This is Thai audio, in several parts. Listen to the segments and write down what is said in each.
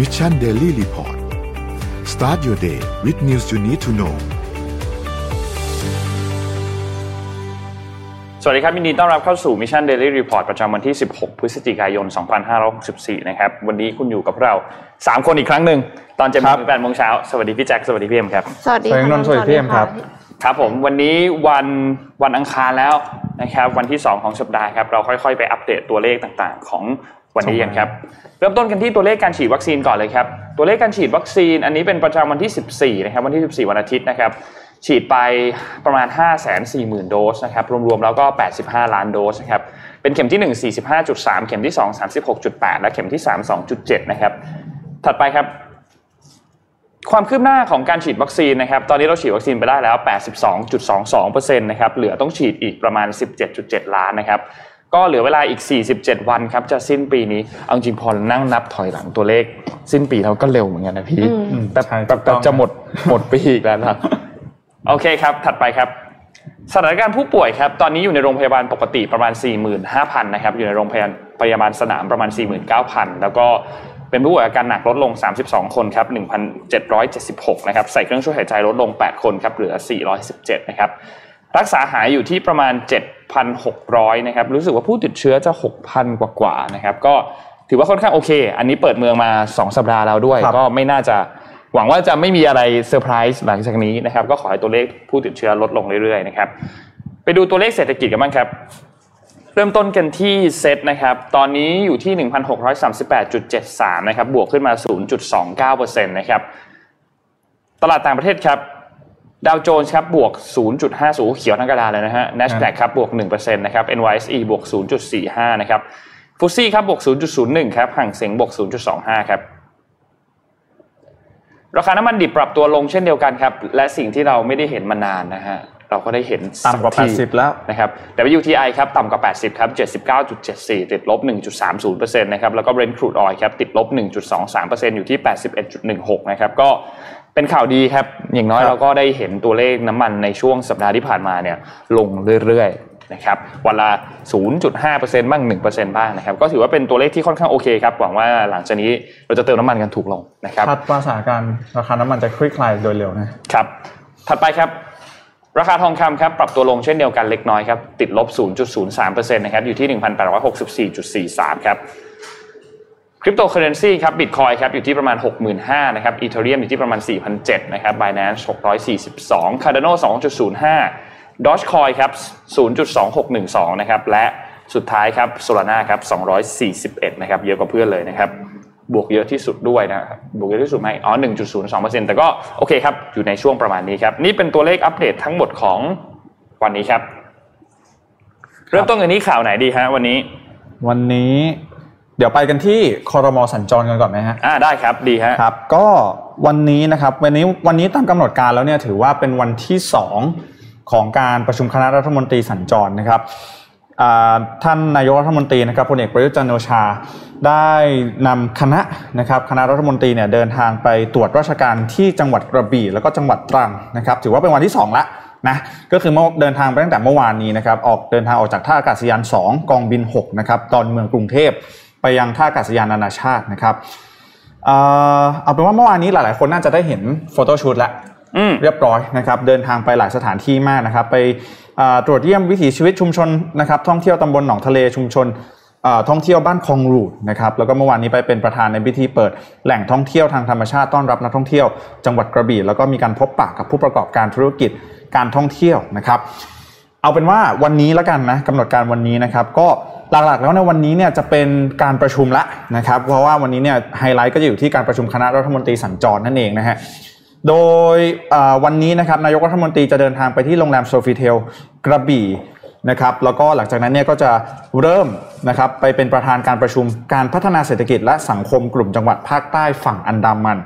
Mission Daily Report start your day with news you need to know สวัสดีครับยินดีต้อนรับเข้าสู่ Mission Daily Report ประจำวันที่ 16 พฤศจิกายน 2564 นะครับ วันนี้คุณอยู่กับเรา 3 คนอีกครั้งหนึ่ง ตอนเจ็ดโมงถึงแปดโมงเช้า สวัสดีพี่แจ็ค สวัสดีพี่เอ็มครับ สวัสดีสวัสดีค่ะนนท์สวัสดีพี่เอ็มครับ ครับผม วันนี้วันวันอังคารแล้วนะครับ วันที่ 2 ของสัปดาห์ครับ เราค่อยๆ ไปอัปเดตตัวเลขต่างๆ ของ วันนี้กันครับ เริ่มต้นกันที่ตัวเลขการฉีดวัคซีนก่อนเลยครับ ตัวเลขการฉีดวัคซีนอันนี้เป็นประจำวันที่ 14 นะครับวันที่ 14 วันอาทิตย์นะครับฉีดไปประมาณ 5 4 0 0 0 0 โดสนะครับรวมๆแล้วก็ 85 ล้านโดสนะครับเป็นเข็มที่ 1 45.3 เข็มที่ 2 36.8 และเข็มที่ 3 2.7 นะครับ ถัดไปครับ ความคืบหน้าของการฉีดวัคซีนนะครับ ตอนนี้เราฉีดวัคซีนไปได้แล้ว 82.22%นะครับเหลือต้องฉีดอีกประมาณ 17.7 ล้านนะครับ ก็เหลือเวลาอีก 47 วันครับ จะสิ้นปีนี้ เอาจริงพอนั่งนับถอยหลังตัวเลข สิ้นปีเราก็เร็วเหมือนกันนะพี่อืมแต่ใช่แต่ถูกต้แต่องจะหมดหมดปีอีกแล้วนะโอเคครับ ถัดไปครับ สถานการณ์ผู้ป่วยครับ ตอนนี้อยู่ในโรงพยาบาลปกติประมาณ 45,000 นะครับ อยู่ในโรงพยาบาลพยาบาลสนามประมาณ 49,000 แล้วก็เป็นผู้ป่วยอาการหนักลดลง 32 คนครับ 1,776 นะครับ ใส่เครื่องช่วยหายใจลดลง 8 คนครับ เหลือ 417 นะครับ รักษาหายอยู่ที่ประมาณ 7,600 นะครับ รู้สึกว่าผู้ติดเชื้อจะ 6,000 กว่าๆนะครับ ก็ถือว่าค่อนข้างโอเค อันนี้เปิดเมืองมา 2 สัปดาห์แล้วด้วยครับก็ไม่น่าจะหวังว่าจะไม่มีอะไรเซอร์ไพรส์หลังจากนี้นะครับ ก็ขอให้ตัวเลขผู้ติดเชื้อลดลงเรื่อยๆนะครับ ไปดูตัวเลขเศรษฐกิจกันบ้างครับ เริ่มต้นกันที่เซตนะครับ ตอนนี้อยู่ที่ 1,638.73 นะครับ บวกขึ้นมา 0.29%นะครับ ตลาดต่างประเทศครับ ดาวโจนส์ครับบวก 0.50 เขียวทั้งกระดานเลยนะฮะ NASDAQ ครับบวก1%นะครับ NYSE บวก 0.45 นะครับฟุตซี่ครับบวก 0.01 ครับห่างเสงบวก 0.25 ครับราคาน้ำมันดิบปรับตัวลงเช่นเดียวกันครับ และสิ่งที่เราไม่ได้เห็นมานานนะฮะ เราก็ได้เห็นต่ำกว่าสัที80 แล้วนะครับ WTI ครับต่ำกว่า 80 ครับ 79.74 ติดลบ 1.30%นะครับแล้วก็ Brent crude oil ครับติดลบ 1.23%อยู่ที่ 81.16 นะครับก็เป็นข่าวดีครับ อย่างน้อยครับเราก็ได้เห็นตัวเลขน้ำมันในช่วงสัปดาห์ที่ผ่านมาเนี่ยลงเรื่อยๆนะครับวันละ 0.5%บ้าง 1%บ้างนะครับก็ถือว่าเป็นตัวเลขที่ค่อนข้างโอเคครับหวังว่าหลังจากนี้เราจะเติมน้ำมันกันถูกลงนะครับคาดว่าสถานการณ์ราคาน้ำมันจะคลี่คลายโดยเร็วนะครับถัดไปครับ ราคาทองคำครับปรับตัวลงเช่นเดียวกันเล็กน้อยครับติดลบ 0.03%นะครับอยู่ที่ 1,864.43 ครับคริปโตเคอเรนซีครับบิตคอยครับอยู่ที่ประมาณ 65,000นะครับอีเทเรียมอยู่ที่ประมาณ 4,700นะครับ Binance 642 Cardano 2.05 Dogecoin ครับ0.2612นะครับและสุดท้ายครับ Solana ครับ241นะครับเยอะกว่าเพื่อนเลยนะครับ บวกเยอะที่สุดด้วยนะครับบวกเยอะที่สุดไหมอ๋อ1.02%แต่ก็โอเคครับ อยู่ในช่วงประมาณนี้ครับ นี่เป็นตัวเลขอัปเดตทั้งหมดของวันนี้ครับ เริ่มต้นกันที่ข่าวไหนดีฮะวันนี้ วันนี้เดี๋ยวไปกันที่คอรมอสัญจรกันก่อนไหมฮะอ่าได้ครับดีฮะครับ ก็วันนี้นะครับวันนี้วันนี้ตามกำหนดการแล้วเนี่ยถือว่าเป็นวันที่2ของการประชุมคณะรัฐมนตรีสัญจรนะครับอ่า ท่านนายกรัฐมนตรีนะครับพลเอกประยุทธ์จันทร์โอชา ได้นำคณะนะครับคณะรัฐมนตรีเนี่ยเดินทางไปตรวจราชการที่จังหวัดกระบี่แล้วก็จังหวัดตรังนะครับถือว่าเป็นวันที่ 2 ละนะก็คือเมื่อเดินทางไปตั้งแต่เมื่อวานนี้นะครับออกเดินทางออกจากท่าอากาศยาน 2 กองบิน6นะครับตอนเมืองกรุงเทพไปยังท่าอากาศยานนานาชาตินะครับเอ่อเอาเป็นว่าเมื่อวานนี้หลาย ๆ คนน่าจะได้เห็นโฟโต้ชูตแล้วอืมเรียบร้อยนะครับเดินทางไปหลายสถานที่มากนะครับไปอ่า ตรวจเยี่ยมวิถีชีวิตชุมชนนะครับท่องเที่ยวตำบลหนองทะเลชุมชนท่องเที่ยวบ้านคลองรูดนะครับแล้วก็เมื่อวานนี้ไปเป็นประธานในพิธีเปิดแหล่งท่องเที่ยวทางธรรมชาติต้อนรับนักท่องเที่ยวจังหวัดกระบี่แล้วก็มีการพบปะกับผู้ประกอบการธุรกิจการท่องเที่ยวนะครับ เอาเป็นว่าวันนี้แล้วกันนะกำหนดการวันนี้นะครับ ก็หลักๆแล้วในวันนี้เนี่ยจะเป็นการประชุมละนะครับ เพราะว่าวันนี้เนี่ยไฮไลท์ก็จะอยู่ที่การประชุมคณะรัฐมนตรีสัญจรนั่นเองนะฮะ โดยวันนี้นะครับนายกรัฐมนตรีจะเดินทางไปที่โรงแรม Sofitel กระบี่นะครับแล้วก็หลังจากนั้นเนี่ยก็จะเริ่มนะครับไปเป็นประธานการประชุมการพัฒนาเศรษฐกิจและสังคมกลุ่มจังหวัดภาคใต้ฝั่งอันดามัน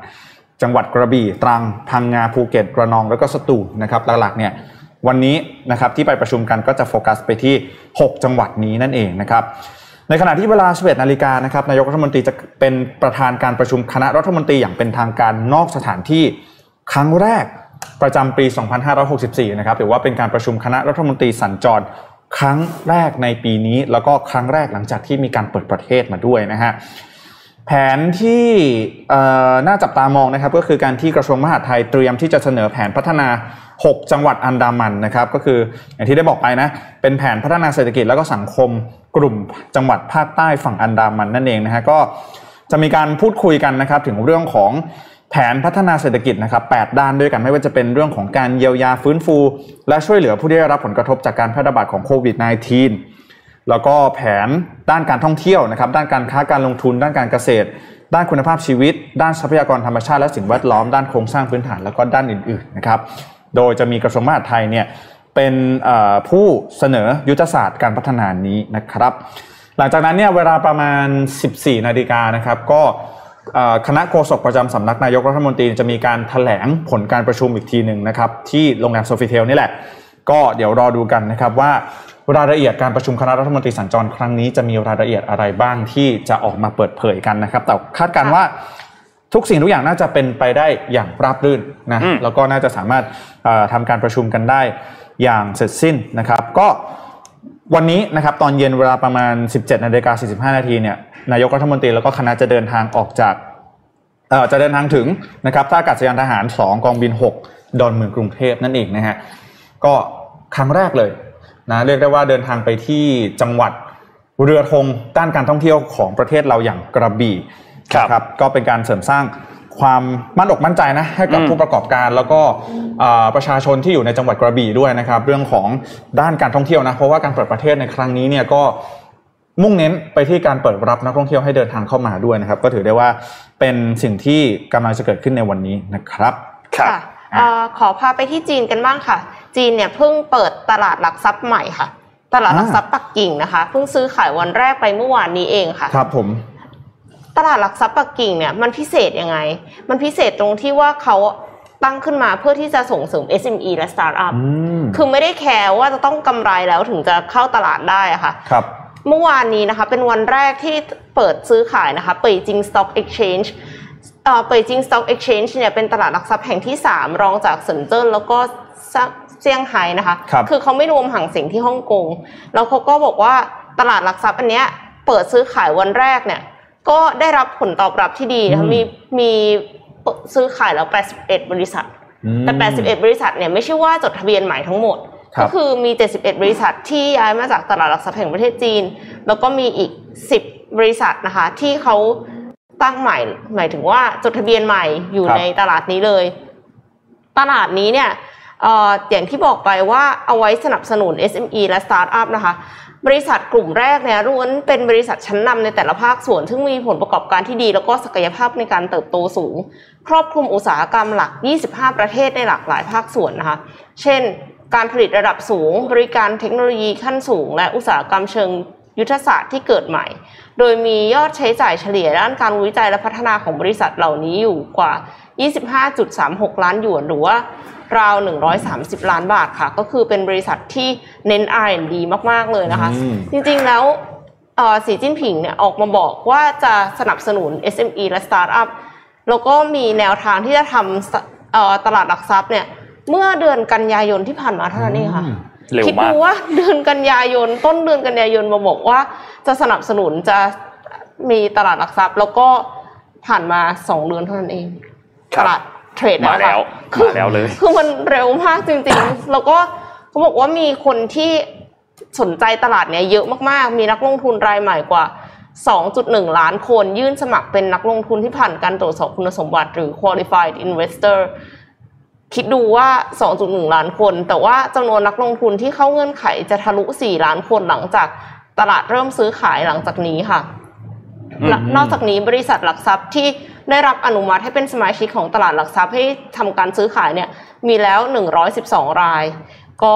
จังหวัดกระบี่ตรังพังงาภูเก็ตระนองแล้วก็สตูลนะครับหลักๆเนี่ยวันนี้นะครับที่ไปประชุมกันก็จะโฟกัสไปที่ 6 จังหวัดนี้นั่นเองนะครับในขณะที่เวลา11นาฬิกานะครับนายกรัฐมนตรีจะเป็นประธานการประชุมคณะรัฐมนตรีอย่างเป็นทางการนอกสถานที่ ครั้งแรกประจำปี 2564 นะครับถือว่าเป็นการประชุมคณะรัฐมนตรีสัญจรครั้งแรกในปีนี้ แล้วก็ครั้งแรกหลังจากที่มีการเปิดประเทศมาด้วยนะฮะแผนที่น่าจับตามองนะครับก็คือการที่กระทรวงมหาดไทยเตรียมที่จะเสนอแผนพัฒนา 6 จังหวัดอันดามันนะครับก็คืออย่างที่ได้บอกไปนะเป็นแผนพัฒนาเศรษฐกิจแล้วก็สังคมกลุ่มจังหวัดภาคใต้ฝั่งอันดามันนั่นเองนะฮะก็จะมีการพูดคุยกันนะครับถึงเรื่องของ แผนพัฒนาเศรษฐกิจนะครับ8ด้านด้วยกันไม่ว่าจะเป็นเรื่องของการเยียวยาฟื้นฟู และช่วยเหลือผู้ที่ได้รับผลกระทบจากการแพร่ระบาดของโควิด -19 แล้วก็แผนด้านการท่องเที่ยวนะครับ ด้านการค้าการลงทุน ด้านการเกษตร ด้านคุณภาพชีวิต ด้านทรัพยากรธรรมชาติและสิ่งแวดล้อม ด้านโครงสร้างพื้นฐานแล้วก็ด้านอื่นๆนะครับ โดยจะมีกระทรวงมหาดไทยเนี่ยเป็นผู้เสนอยุทธศาสตร์การพัฒนานี้นะครับ หลังจากนั้นเนี่ยเวลาประมาณ 14 นาฬิกานะครับก็ คณะโฆษกประจำสำนักนายกรัฐมนตรีจะมีการถแถลงผลการประชุมอีกทีหนึ่งนะครับ ที่โรงแรม Sofitel นี่แหละ ก็เดี๋ยวรอดูกันนะครับว่ารายละเอียดการประชุมคณะรัฐมนตรีสัญจรครั้งนี้จะมีรายละเอียดอะไรบ้างที่จะออกมาเปิดเผยกันนะครับ แต่คาดการว่าทุกสิ่งทุกอย่างน่าจะเป็นไปได้อย่างราบรื่นนะแล้วก็น่าจะสามารถทำการประชุมกันได้อย่างเสร็จสิ้นนะครับ ก็วันนี้นะครับตอนเย็นเวลาประมาณ 17นาฬิกา45 นาทีเนี่ย นายกรัฐมนตรีแล้วก็คณะจะเดินทางออกจากจะเดินทางถึงนะครับท่าอากาศยานทหาร 2 กองบิน 6 ดอนเมืองกรุงเทพนั่นเองนะฮะก็ครั้งแรกเลยนะเรียกได้ว่าเดินทางไปที่จังหวัดเรือธงด้านการท่องเที่ยวของประเทศเราอย่างกระบี่ครับก็เป็นการเสริมสร้างความมั่นอกมั่นใจนะให้กับผู้ประกอบการแล้วก็ประชาชนที่อยู่ในจังหวัดกระบี่ด้วยนะครับ เรื่องของด้านการท่องเที่ยวนะเพราะว่าการเปิดประเทศในครั้งนี้เนี่ยก็ มุ่งเน้นไปที่การเปิดรับนักท่องเที่ยวให้เดินทางเข้ามาด้วยนะครับ ก็ถือได้ว่าเป็นสิ่งที่กำลังจะเกิดขึ้นในวันนี้นะครับค่ะขอพาไปที่จีนกันบ้างค่ะ จีนเนี่ยเพิ่งเปิดตลาดหลักทรัพย์ใหม่ค่ะ ตลาดหลักทรัพย์ปักกิ่งนะคะเพิ่งซื้อขายวันแรกไปเมื่อวานนี้เองค่ะ ครับผมตลาดหลักทรัพย์ปักกิ่งเนี่ยมันพิเศษยังไง มันพิเศษตรงที่ว่าเขาตั้งขึ้นมาเพื่อที่จะส่งเสริม SME และสตาร์ทอัพคือไม่ได้แคร์ว่าจะต้องกำไรแล้วถึงจะเข้าตลาดได้อะค่ะครับ เมื่อวานนี้นะคะเป็นวันแรกที่เปิดซื้อขายนะคะเปิดจริง Stock Exchange เปิดจริง Stock Exchange เนี่ยเป็นตลาดหลักทรัพย์แห่งที่ 3 รองจากเซินเจิ้นแล้วก็เซี่ยงไฮ้นะคะคคือเขาไม่รวมห่างเสียงที่ฮ่องกงแล้วเขาก็บอกว่าตลาดหลักทรัพย์อันเนี้ยเปิดซื้อขายวันแรกเนี่ยก็ได้รับผลตอบรับที่ดีนะคะมีมีซื้อขายแล้ว 81 บริษัท แต่ 81 บริษัทเนี่ยไม่ใช่ว่าจดทะเบียนใหม่ทั้งหมด ก็คือมี 71 บริษัทที่ย้ายมาจากตลาดหลักทรัพย์แห่งประเทศจีน แล้วก็มีอีก 10 บริษัทนะคะที่เขาตั้งใหม่ หมายถึงว่าจดทะเบียนใหม่อยู่ในตลาดนี้เลย ตลาดนี้เนี่ยอย่างที่บอกไปว่าเอาไว้สนับสนุน SME และสตาร์ทอัพนะคะ บริษัทกลุ่มแรกเนี่ยล้วนเป็นบริษัทชั้นนำในแต่ละภาคส่วน ซึ่งมีผลประกอบการที่ดี แล้วก็ศักยภาพในการเติบโตสูง ครอบคลุมอุตสาหกรรมหลัก 25 ประเทศในหลากหลายภาคส่วนนะคะ เช่น การผลิตระดับสูง บริการเทคโนโลยีขั้นสูง และอุตสาหกรรมเชิงยุทธศาสตร์ที่เกิดใหม่ โดยมียอดใช้จ่ายเฉลี่ยด้านการวิจัยและพัฒนาของบริษัทเหล่านี้อยู่กว่า 25.36 ล้านหยวนหรือว่าราว 130 ล้านบาทค่ะ ก็คือเป็นบริษัทที่เน้น R&D มาก ๆ เลยนะคะ จริง ๆ แล้วสีจิ้นผิงเนี่ยออกมาบอกว่าจะสนับสนุน SME และสตาร์ทอัพแล้วก็มีแนวทางที่จะทำตลาดหลักทรัพย์เนี่ย เมื่อเดือนกันยายนที่ผ่านมาเท่านั้นเองค่ะคิดดูว่าเดือนกันยายน ต้นเดือนกันยายนมาบอกว่า จะสนับสนุนจะมีตลาดหลักทรัพย์ แล้วก็ผ่านมาสองเดือนเท่านั้นเองตลาดเทรดมาแล้วมาแล้วเลย คือมันเร็วมากจริงๆ แล้วก็เขาบอกว่ามีคนที่สนใจตลาดเนี้ยเยอะมากๆ มีนักลงทุนรายใหม่กว่า 2.1 ล้านคนยื่นสมัครเป็นนักลงทุนที่ผ่านการตรวจสอบคุณสมบัติหรือ qualified investor คิดดูว่า 2.1 ล้านคน แต่ว่าจำนวนนักลงทุนที่เข้าเงื่อนไขจะทะลุ 4 ล้านคนหลังจากตลาดเริ่มซื้อขายหลังจากนี้ค่ะ นอกจากนี้บริษัทหลักทรัพย์ที่ได้รับอนุมัติให้เป็นสมาชิกของตลาดหลักทรัพย์ให้ทำการซื้อขายเนี่ย มีแล้ว 112 ราย ก็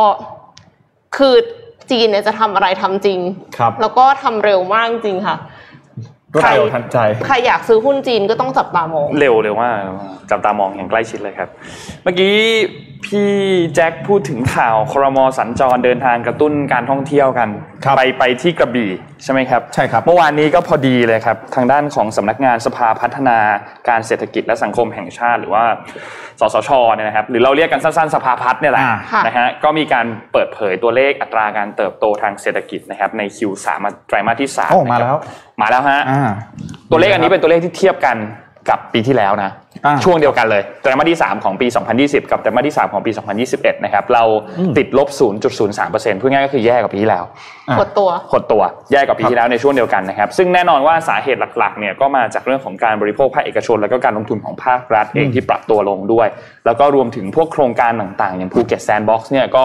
คือจีนเนี่ยจะทำอะไรทำจริงแล้วก็ทำเร็วมากจริงค่ะ รวดเร็วทันใจใครอยากซื้อหุ้นจีนก็ต้องจับตามอง เร็วเร็วมากจับตามองอย่างใกล้ชิดเลยครับ เมื่อกี้พี่แจ็คพูดถึงข่าวครมสัญจรเดินทางกระตุ้นการท่องเที่ยวกันไปไปที่กระบี่ใช่ไหมครับใช่ครับ เมื่อวานนี้ก็พอดีเลยครับ ทางด้านของสำนักงานสภาพัฒนาการเศรษฐกิจและสังคมแห่งชาติ หรือว่าสสชเนี่ยนะครับ หรือเราเรียกกันสั้นๆ สภาพัฒน์เนี่ยแหละนะฮะก็มีการเปิดเผยตัวเลขอัตราการเติบโตทางเศรษฐกิจนะครับใน Q3 ไตรมาสที่3มาแล้ว มาแล้วฮะตัวเลขอันนี้เป็นตัวเลขที่เทียบกันกับปีที่แล้วนะอ่า ช่วงเดียวกันเลยไตรมาสที่ 3 ของปี 2020 กับไตรมาสที่ 3 ของปี 2021 นะครับ เราติดลบ 0.03%พูดง่ายๆก็คือแย่กว่าปีที่แล้วอะกดตัวหดตัวแย่กว่าปีที่แล้วในช่วงเดียวกันนะครับ ซึ่งแน่นอนว่าสาเหตุหลักๆเนี่ยก็มาจากเรื่องของการบริโภคภาคเอกชน แล้วก็การลงทุนของภาครัฐเองที่ปรับตัวลงด้วย แล้วก็รวมถึงพวกโครงการต่างๆ อย่างภูเก็ตแซนด์บ็อกซ์เนี่ยก็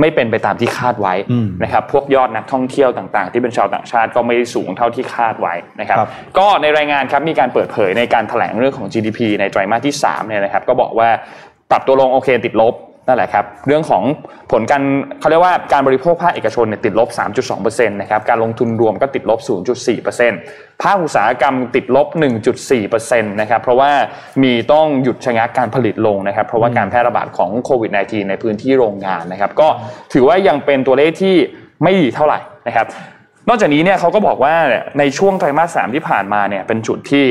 ไม่เป็นไปตามที่คาดไว้อืมนะครับพวกยอดนักท่องเที่ยวต่างๆ ที่เป็นชาวต่างชาติก็ไม่ได้สูงเท่าที่คาดไว้นะครับครับก็ในรายงานครับมีการเปิดเผยในการแถลงเรื่องของ GDP ในไตรมาสที่3เนี่ยนะครับก็บอกว่าปรับตัวลงโอเคติดลบนั่นแหละครับเรื่องของผลการเขาเรียกว่าการบริโภคภาคเอกชนเนี่ยติดลบ 3.2%นะครับการลงทุนรวมก็ติดลบ 0.4%ภาคอุตสาหกรรมติดลบ 1.4%นะครับเพราะว่ามีต้องหยุดชะงักการผลิตลงนะครับเพราะว่าการแพร่ระบาดของโควิด -19 ในพื้นที่โรงงานนะครับก็ถือว่ายังเป็นตัวเลขที่ไม่ดีเท่าไหร่นะครับนอกจากนี้เนี่ยเขาก็บอกว่าในช่วงไตรมาสสามที่ผ่านมาเนี่ยเป็นจุดที่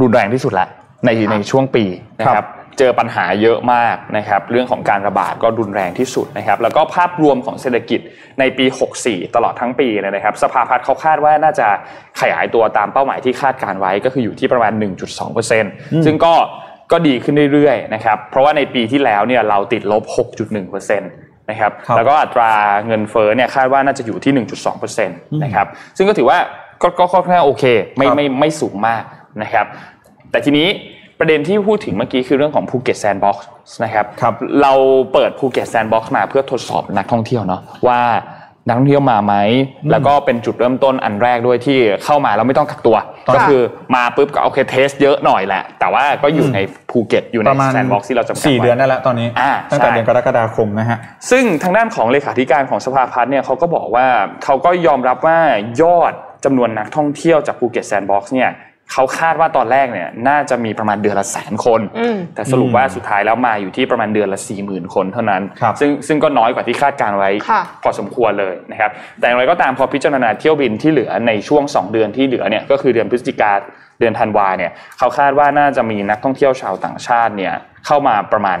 รุนแรงที่สุดแล้ว ในในช่วงปีนะคครัรับบเจอปัญหาเยอะมากนะครับเรื่องของการระบาดก็รุนแรงที่สุดนะครับแล้วก็ภาพรวมของเศรษฐกิจในปี 64 ตลอดทั้งปีเนยนะครับ สภาพัฒน์เขาคาดว่าน่าจะขยายตัวตามเป้าหมายที่คาดการไว้ก็คืออยู่ที่ประมาณ 1.2%ซึ่งก็ก็ดีขึ้นเรื่อยๆนะครับเพราะว่าในปีที่แล้วเนี่ยเราติดลบ 6.1%นะครับครับแล้วก็อัตราเงินเฟ้อเนี่ยคาดว่าน่าจะอยู่ที่ 1.2%นะครับซึ่งก็ถือว่าก็ก็ค่อนข้างโอเค ไม่ครับไม่ไม่สูงมากนะครับแต่ทีนี้ ประเด็นที่พูดถึงเมื่อกี้คือเรื่องของภูเก็ตแซนด์บ็อกซ์นะครับครับเราเปิดภูเก็ตแซนด์บ็อกซ์มาเพื่อทดสอบนักท่องเที่ยวเนาะว่านักท่องเที่ยวมาไหม แล้วก็เป็นจุดเริ่มต้นอันแรกด้วยที่เข้ามาแล้วไม่ต้องกักตัว ก็คือมาปุ๊บก็โอเค test เยอะหน่อยแหละ แต่ว่าก็อยู่ในภูเก็ตอยู่ในประมาณแซนด์บ็อกซ์ที่เราจำกัดสี่ไว้เดือนได้แล้วตอนนี้อ่าตั้งแต่ใช่เดือนกรกฎาคมนะฮะ ซึ่งทางด้านของเลขาธิการของสภาพัฒน์เนี่ยเขาก็บอกว่าเขาก็ยอมรับว่ายอดจำนวนนักท่องเที่ยวจากภูเก็ตแซนด์บ็อกซ์เนี่ย เขาคาดว่าตอนแรกเนี่ยน่าจะมีประมาณเดือนละแสนคนอืมแต่สรุปว่าสุดท้ายแล้วมาอยู่ที่ประมาณเดือนละ4 0,000คนเท่านั้นครับซึ่งซึ่งก็น้อยกว่าที่คาดการไว้ค่ะพอสมควรเลยนะครับแต่อย่างไรก็ตามพอพิจารณาเที่ยวบินที่เหลือในช่วง 2 เดือนที่เหลือเนี่ยก็คือเดือนพฤศจิกาเดือนธันวาเนี่ยเขาคาดว่าน่าจะมีนักท่องเที่ยวชาวต่างชาติเนี่ยเข้ามาประมาณ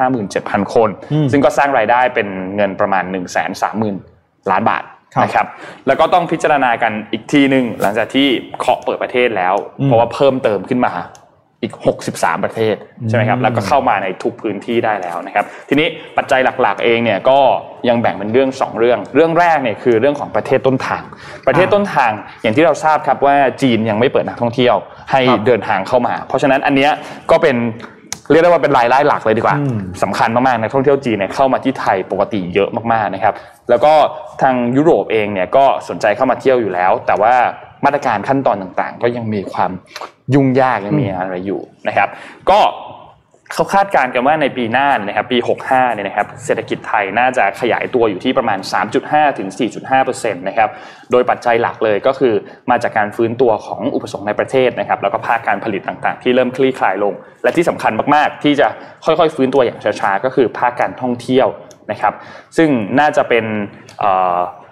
257,000 คนอืมซึ่งก็สร้างรายได้เป็นเงินประมาณ 1 3 0 0 0 0ล้านบาทครับ นะครับแล้วก็ต้องพิจารณากันอีกทีหนึ่งหลังจากที่เคาะเปิดประเทศแล้วอืมเพราะว่าเพิ่มเติมขึ้นมาอีก 63 ประเทศใช่ไหมครับแล้วก็เข้ามาในทุกพื้นที่ได้แล้วนะครับ ทีนี้ปัจจัยหลักๆ เองเนี่ยก็ยังแบ่งเป็นเรื่องสองเรื่อง เรื่องแรกเนี่ยคือเรื่องของประเทศต้นทาง ประเทศต้นทางอย่างที่เราทราบครับว่าจีนยังไม่เปิดนักท่องเที่ยว ให้ครับเดินทางเข้ามา เพราะฉะนั้นอันเนี้ยก็เป็น เรียกได้ว่าเป็นรายได้หลักเลยดีกว่าอืมสำคัญมากๆนักท่องเที่ยวจีนเนี่ยเข้ามาที่ไทยปกติเยอะมากๆนะครับ แล้วก็ทางยุโรปเองเนี่ยก็สนใจเข้ามาเที่ยวอยู่แล้ว แต่ว่ามาตรการขั้นตอนต่างๆ ก็ยังมีความยุ่งยากยังมีอะไรอยู่นะครับ ก็ เขาคาดการณ์กันว่าในปีหน้านะครับปี 65เนี่ยนะครับเศรษฐกิจไทยน่าจะขยายตัวอยู่ที่ประมาณ 3.5 ถึง 4.5%นะครับโดยปัจจัยหลักเลยก็คือมาจากการฟื้นตัวของอุปสงค์ในประเทศนะครับแล้วก็ภาคการผลิตต่างๆ ที่เริ่มคลี่คลายลง และที่สำคัญมากๆ ที่จะค่อยๆ ฟื้นตัวอย่างช้าๆ ก็คือภาคการท่องเที่ยวนะครับซึ่งน่าจะเป็น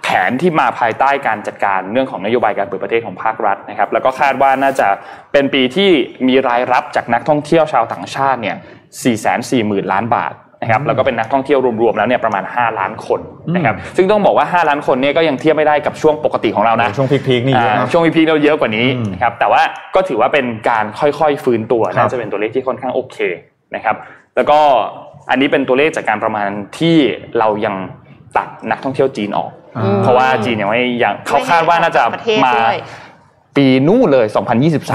แผนที่มาภายใต้การจัดการเรื่องของนโยบายการเปิดประเทศของภาครัฐนะครับ แล้วก็คาดว่าน่าจะเป็นปีที่มีรายรับจากนักท่องเที่ยวชาวต่างชาติเนี่ย4 4 0 0 0 0 ล้านบาทนะครับแล้วก็เป็นนักท่องเที่ยวรวมๆแล้วเนี่ยประมาณ 5 ล้านคนนะครับซึ่งต้องบอกว่า 5 ล้านคนเนี่ยก็ยังเทียบไม่ได้กับช่วงปกติของเรานะช่วงพีคๆนี่เยอะอ่าเนอะช่วงพีคเราเยอะกว่านี้อืมนะครับแต่ว่าก็ถือว่าเป็นการค่อยๆฟื้นตัวครับน่าจะเป็นตัวเลขที่ค่อนข้างโอเคนะครับแล้วก็อันนี้เป็นตัวเลขจากการประมาณที่เรายังตัดนักท่องเที่ยวจีนออกอ่า เพราะว่าจีนยังไม่ยังเขาคาดว่าน่าจะประเทศมาด้วยปีนู่นเลยน่า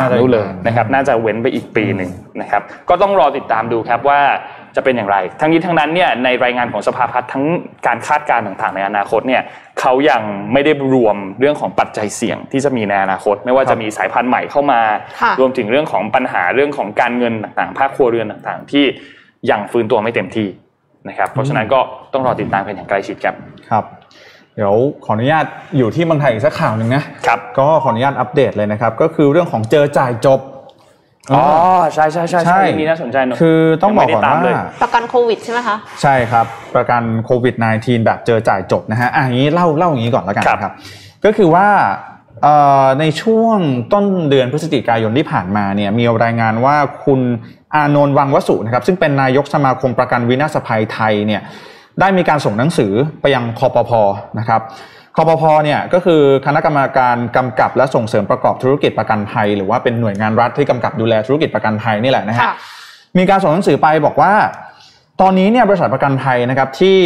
2023จะนู่นเลยอืมนะครับ น่าจะเว้นไปอีกปีหนึ่งนะครับ ก็ต้องรอติดตามดูครับว่าจะเป็นอย่างไร ทั้งนี้ทั้งนั้นเนี่ยในรายงานของสภาพัฒน์ทั้งการคาดการณ์ต่างๆ ในอนาคตเนี่ยเขายังไม่ได้รวมเรื่องของปัจจัยเสี่ยงที่จะมีในอนาคต ไม่ว่าจะมีสายพันธุ์ใหม่เข้ามาค่ะรวมถึงเรื่องของปัญหาเรื่องของการเงินต่างๆ ภาคครัวเรือนต่างๆ ที่ยังฟื้นตัวไม่เต็มที่นะครับ เพราะฉะนั้นก็ต้องรอติดตามกันอย่างใกล้ชิดครับครับ เดี๋ยวขออนุญาตอยู่ที่เมืองไทยอีกสักข่าวหนึ่งนะครับก็ขออนุญาตอัปเดตเลยนะครับก็คือเรื่องของเจอจ่ายจบอ๋อใช่ใช่ใช่ใช่มีน่าสนใจเนอะคือต้องบอกก่อนยังไม่ได้ตามเลยว่าประกันโควิดใช่ไหมคะใช่ครับประกันโควิด -19 แบบเจอจ่ายจบนะฮะอะอย่างนี้เล่าเล่าอย่างนี้ก่อนแล้วกันครับนะครับก็คือว่าเอ่อในช่วงต้นเดือนพฤศจิกายนที่ผ่านมาเนี่ยมีรายงานว่าคุณอานนท์วังวสุนะครับซึ่งเป็นนายกสมาคมประกันวินาศภัยไทยเนี่ย ได้มีการส่งหนังสือไปยังคอปพนะครับคอปพเนี่ยก็คือคณะกรรมการกำกับและส่งเสริมประกอบธุรกิจประกันภัย หรือว่าเป็นหน่วยงานรัฐที่กำกับดูแลธุรกิจประกันภัยนี่แหละนะฮะค่ะมีการส่งหนังสือไปบอกว่า ตอนนี้เนี่ยบริษัทประกันภัยนะครับที่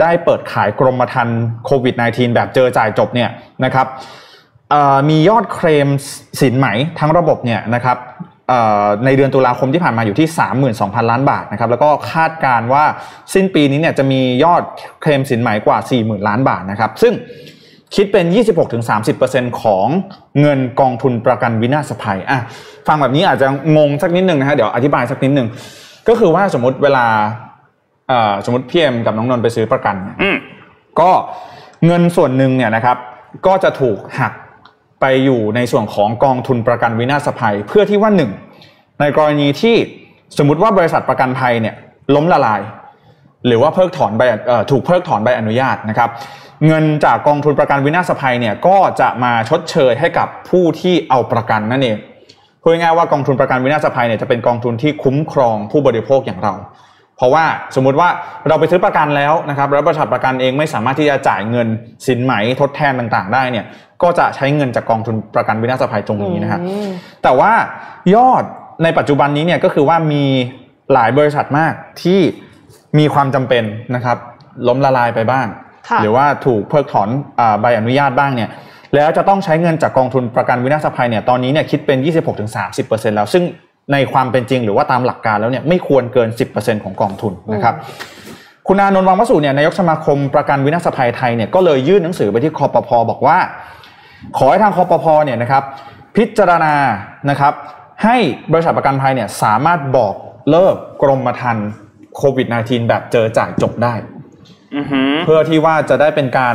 ได้เปิดขายกรมธรรม์โควิด -19 แบบเจอจ่ายจบเนี่ยนะครับเอ่อมียอดเคลมสินไหมทั้งระบบเนี่ยนะครับเอ่อ ในเดือนตุลาคมที่ผ่านมาอยู่ที่ 32,000 ล้านบาทนะครับแล้วก็คาดการณ์ว่าสิ้นปีนี้เนี่ยจะมียอดเคลมสินไหมกว่า 40,000 ล้านบาทนะครับซึ่งคิดเป็น 26-30%ของเงินกองทุนประกันวินาศภัยอะฟังแบบนี้อาจจะงงสักนิดหนึ่งนะฮะเดี๋ยวอธิบายสักนิดหนึ่งก็คือว่าสมมติเวลาเอ่อสมมติพี่เอ็มกับน้องนนท์ไปซื้อประกันเนี่ยอืมก็เงินส่วนหนึ่งเนี่ยนะครับก็จะถูกหัก ไปอยู่ในส่วนของกองทุนประกันวินาศภัย เพื่อที่ว่าหนึ่งในกรณีที่สมมติว่าบริษัทประกันภัยเนี่ยล้มละลาย หรือว่าเพิกถอนใบถูกเพิกถอนใบอนุญาตนะครับ เงินจากกองทุนประกันวินาศภัยเนี่ยก็จะมาชดเชยให้กับผู้ที่เอาประกันนั่นเองพูดง่ายว่ากองทุนประกันวินาศภัยเนี่ยจะเป็นกองทุนที่คุ้มครองผู้บริโภคอย่างเรา ราะว่าสมมุติว่าเราไปซื้อประกันแล้วนะครับแล้วบริษัทประกันเองไม่สามารถที่จะจ่ายเงินสินไหมทดแทนต่างๆ ได้เนี่ยก็จะใช้เงินจากกองทุนประกันวินาศภัยตรงนี้นะครับอืมแต่ว่ายอดในปัจจุบันนี้เนี่ยก็คือว่ามีหลายบริษัทมากที่มีความจำเป็นนะครับ ล้มละลายไปบ้างค่ะหรือว่าถูกเพิกถอนอาใบอนุญาตบ้างเนี่ยแล้วจะต้องใช้เงินจากกองทุนประกันวินาศภัยเนี่ยตอนนี้เนี่ยคิดเป็น 26-30%แล้ว ซึ่ง ในความเป็นจริงหรือว่าตามหลักการแล้วเนี่ยไม่ควรเกิน 10%ของกองทุนนะครับคุณอานนท์วังวสุเนี่ยนายกสมาคมประกันวินาศภัยไทยเนี่ยก็เลยยื่นหนังสือไปที่คอปพบอกว่า ขอให้ทางคอปพเนี่ยนะครับพิจารณานะครับให้บริษัทประกันภัยเนี่ยสามารถบอกเลิกกรมธรรม์โควิด -19 แบบเจอจ่ายจบได้อือหือเพื่อที่ว่าจะได้เป็นการ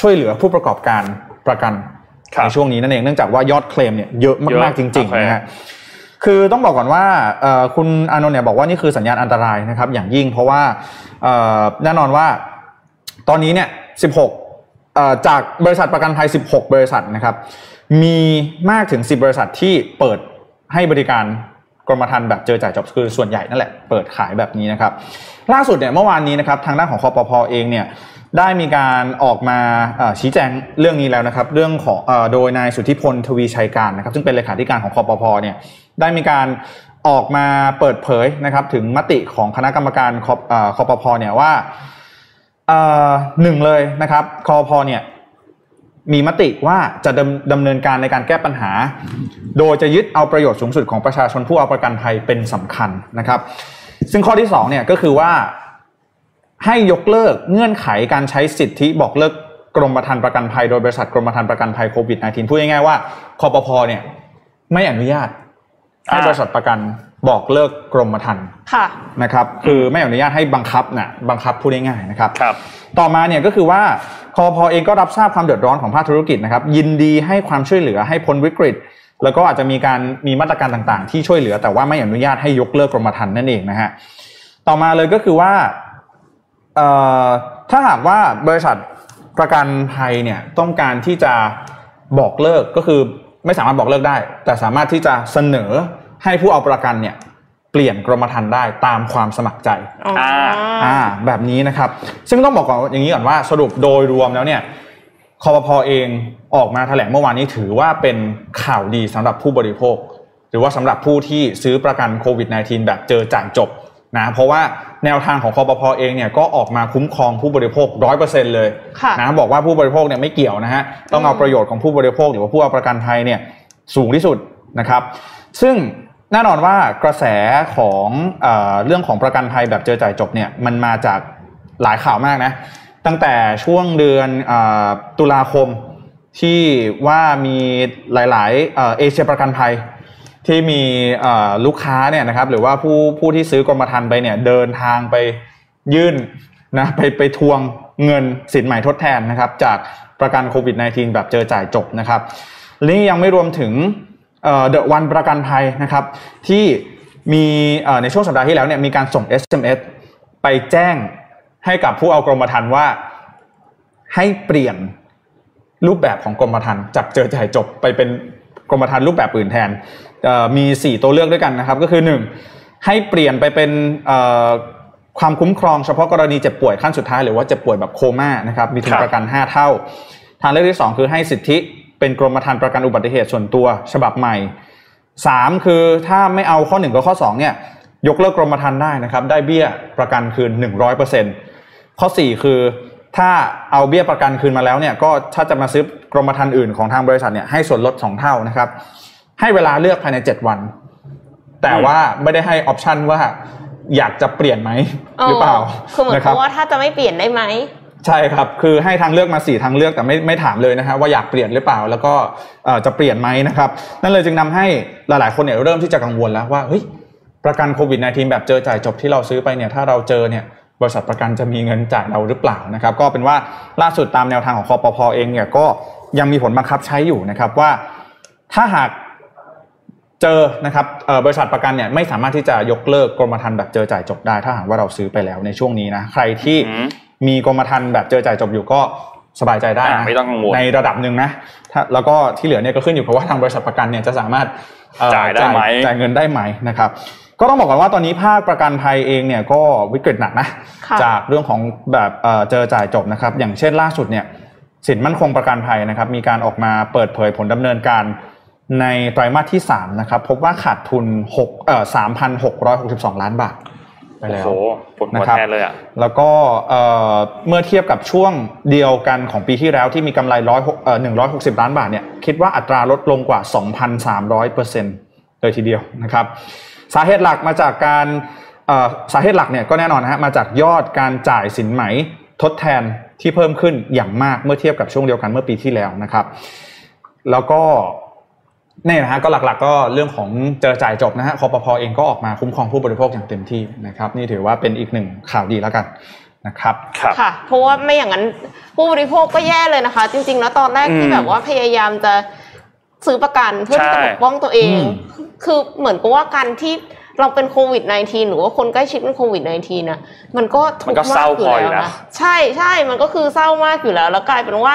ช่วยเหลือผู้ประกอบการประกันครับในช่วงนี้นั่นเองเนื่องจากว่ายอดเคลมเนี่ยเยอะมากๆเยจอะริงโอเคๆนะฮะ คือต้องบอกก่อนว่าคุณอานนท์เนี่ยบอกว่านี่คือสัญญาณอันตรายนะครับ อย่างยิ่งเพราะว่าแน่นอนว่าตอนนี้เนี่ย 16 จากบริษัทประกันภัย 16 บริษัทนะครับ มีมากถึง 10 บริษัทที่เปิดให้บริการกรมธรรม์แบบเจอจ่ายจบคือส่วนใหญ่นั่นแหละเปิดขายแบบนี้นะครับ ล่าสุดเนี่ยเมื่อวานนี้นะครับทางด้านของคอปพเองเนี่ยได้มีการออกมาชี้แจงเรื่องนี้แล้วนะครับ เรื่องของอโดยนายสุทธิพลทวีชัยการนะครับ ซึ่งเป็นเลขาธิการของคอปพเนี่ย ได้มีการออกมาเปิดเผยนะครับ ถึงมติของคณะกรรมการคอปเอ่อคอปพเนี่ยว่าหนึ่งเลยนะครับคอปพเนี่ยมีมติว่าจะดำดำเนินการในการแก้ปัญหา โดยจะยึดเอาประโยชน์สูงสุดของประชาชนผู้เอาประกันภัยเป็นสำคัญนะครับ ซึ่งข้อที่สองเนี่ยก็คือว่าให้ยกเลิกเงื่อนไขการใช้สิทธิบอกเลิกกรมธรรม์ประกันภัยโดยบริษัทกรมธรรม์ประกันภัยโควิด -19 พูดง่ายๆว่าคอปพเนี่ยไม่อนุญาต ให้อ่าบริษัทประกันบอกเลิกกรมธรรม์ค่ะนะครับ คือไม่อนุญาตให้บังคับนะบังคับพูดง่ายๆนะครับครับต่อมาเนี่ยก็คือว่าคอพอเองก็รับทราบความเดือดร้อนของภาคธุรกิจนะครับ ยินดีให้ความช่วยเหลือให้พ้นวิกฤต แล้วก็อาจจะมีการมีมาตรการต่างๆ ที่ช่วยเหลือ แต่ว่าไม่อนุญาตให้ยกเลิกกรมธรรม์นั่นเองนะฮะต่อมาเลยก็คือว่าเอ่อถ้าหากว่าบริษัทประกันภัยเนี่ยต้องการที่จะบอกเลิกก็คือ ไม่สามารถบอกเลิกได้ แต่สามารถที่จะเสนอให้ผู้เอาประกันเนี่ยเปลี่ยนกรมธรรม์ได้ตามความสมัครใจอ๋อออ่าแบบนี้นะครับ ซึ่งต้องบอกก่อนอย่างนี้ก่อนว่าสรุปโดยรวมแล้วเนี่ยคอปพอเองออกมาแถลงเมื่อวานนี้ถือว่าเป็นข่าวดีสำหรับผู้บริโภค หรือว่าสำหรับผู้ที่ซื้อประกันโควิด -19 แบบเจอจ่ายจบ นะเพราะว่าแนวทางของคอปพอเองเนี่ยก็ออกมาคุ้มครองผู้บริโภคร้อยเปอร์เซ็นเลยค่ะนะบอกว่าผู้บริโภคเนี่ยไม่เกี่ยวนะฮะต้องเอาประโยชน์ของผู้บริโภคหรือว่าผู้เอาประกันภัยเนี่ยสูงที่สุดนะครับซึ่งแน่นอนว่ากระแสของเออเรื่องของประกันภัยแบบเจอจ่ายจบเนี่ยมันมาจากหลายข่าวมากนะตั้งแต่ช่วงเดือนเออตุลาคมที่ว่ามีหลายๆเอ่อเอเชียประกันภัย ที่มีลูกค้าเนี่ยนะครับหรือว่าผู้ผู้ที่ซื้อกรมธรรม์ไปเนี่ยเดินทางไปยื่นนะไปไปทวงเงินสินใหม่ทดแทนนะครับจากประกันโควิด -19 แบบเจอจ่ายจบนะครับนี่ยังไม่รวมถึงเดอะวันประกันภัยนะครับที่มีในช่วงสัปดาห์ที่แล้วเนี่ยมีการส่ง SMS ไปแจ้งให้กับผู้เอากรมธรรม์ว่าให้เปลี่ยนรูปแบบของกรมธรรม์จากเจอจ่ายจบไปเป็นกรมธรรม์รูปแบบอื่นแทน มี 4 ตัวเลือกด้วยกันนะครับ ก็คือ 1. ให้เปลี่ยนไปเป็นเอ่อความคุ้มครองเฉพาะกรณีเจ็บป่วยขั้นสุดท้ายหรือว่าเจ็บป่วยแบบโคม่านะครับมีทุคนรับประกัน 5 เท่า ทางเลือกที่ 2 คือให้สิทธิเป็นกรมธรรม์ประกันอุบัติเหตุส่วนตัวฉบับใหม่ 3 คือถ้าไม่เอาข้อ 1 กับข้อ2เนี่ยยกเลิกกรมธรรม์ได้นะครับ ได้เบี้ยประกันคืน 100%ข้อ 4 คือถ้าเอาเบี้ยประกันคืนมาแล้วเนี่ยก็ถ้าจะมาซื้อกรมธรรม์อื่นของทางบริษัทเนี่ยให้ส่วนลด 2 เท่านะครับ ให้เวลาเลือกภายใน7วัน แต่ว่าไม่ได้ให้ออปชันว่า อยากจะเปลี่ยนไหมหรือเปล่าคือเหมือนนะคกัรับบว่าถ้าจะไม่เปลี่ยนได้ไหมใช่ครับ คือให้ทางเลือกมาสี่ทางเลือกแต่ไม่ไม่ถามเลยนะฮะว่าอยากเปลี่ยนหรือเปล่า แล้วก็เอ่อจะเปลี่ยนไหมนะครับ นั่นเลยจึงนำให้หลาย ๆ คนเนี่ยเริ่มที่จะกังวลแล้วว่าเฮ้ยประกันโควิด -19 แบบเจอจ่ายจบที่เราซื้อไปเนี่ยถ้าเราเจอเนี่ยบริษัทประกันจะมีเงินจ่ายเราหรือเปล่านะครับ ก็เป็นว่าล่าสุดตามแนวทางของคอปพอเองเนี่ยก็ยังมีผลบังคับใช้อยู่นะครับว่า ถ้าหาก เจอนะครับเอ่อบริษัทประกันเนี่ยไม่สามารถที่จะยกเลิกกรมธรรม์แบบเจอจ่ายจบได้ ถ้าหากว่าเราซื้อไปแล้วในช่วงนี้นะใครที่อืมมีกรมธรรม์แบบเจอจ่ายจบอยู่ก็สบายใจได้อ่านะไม่ต้องกังวลในระดับหนึ่งนะถ้าแล้วก็ที่เหลือเนี่ยก็ขึ้นอยู่กับว่าทางบริษัทประกันเนี่ยจะสามารถเอ่อจ่ายได้ไหมจ่ายเงินได้ไหมนะครับก็ต้องบอกก่อนว่าตอนนี้ภาคประกันภัยเองเนี่ยก็วิกฤตหนักนะค่ะจากเรื่องของแบบเอ่อเจอจ่ายจบนะครับ อย่างเช่นล่าสุดเนี่ยสินมั่นคงประกันภัยนะครับ มีการออกมาเปิดเผยผลดำเนินการ ในไตรมาสที่3นะครับพบว่าขาดทุน6เอ่อ3,662 ล้านบาทไปโอ้แล้วโหปวดหัวนะครับแทนเลยอะแล้วก็เอ่อเมื่อเทียบกับช่วงเดียวกันของปีที่แล้วที่มีกำไรร้อยเอ่อหนึ่งร้อยหกสิบล้านบาทเนี่ยคิดว่าอัตราลดลงกว่า2,300เปอร์เซ็นต์เลยทีเดียวนะครับ สาเหตุหลักมาจากการเอ่อสาเหตุหลักเนี่ยก็แน่นอนนะฮะมาจากยอดการจ่ายสินไหมทดแทนที่เพิ่มขึ้นอย่างมากเมื่อเทียบกับช่วงเดียวกันเมื่อปีที่แล้วนะครับ แล้วก็เนี่ยนะฮะก็หลักๆก็เรื่องของเจอจ่ายจบนะฮะคอปพอเองก็ออกมาคุ้มครองผู้บริโภคอย่างเต็มที่นะครับนี่ถือว่าเป็นอีกหนึ่งข่าวดีแล้วกันนะครับครับค่ะเพราะว่าไม่อย่างนั้นผู้บริโภคก็แย่เลยนะคะ จริง ๆ แล้วตอนแรกที่อืมแบบว่าพยายามจะซื้อประกันเพื่อที่จะใช่ปกป้องตัวเองอืมคือเหมือนกับว่าการที่เราเป็นโควิด -19 หรือว่าคนใกล้ชิดเป็นโควิด -19 นะมันก็ทุมันกก็ข์เศมาร้ากอยู่พออยู่แล้วนะนะใช่ใช่มันก็คือเศร้ามากอยู่แล้ว แล้วกลายเป็นว่า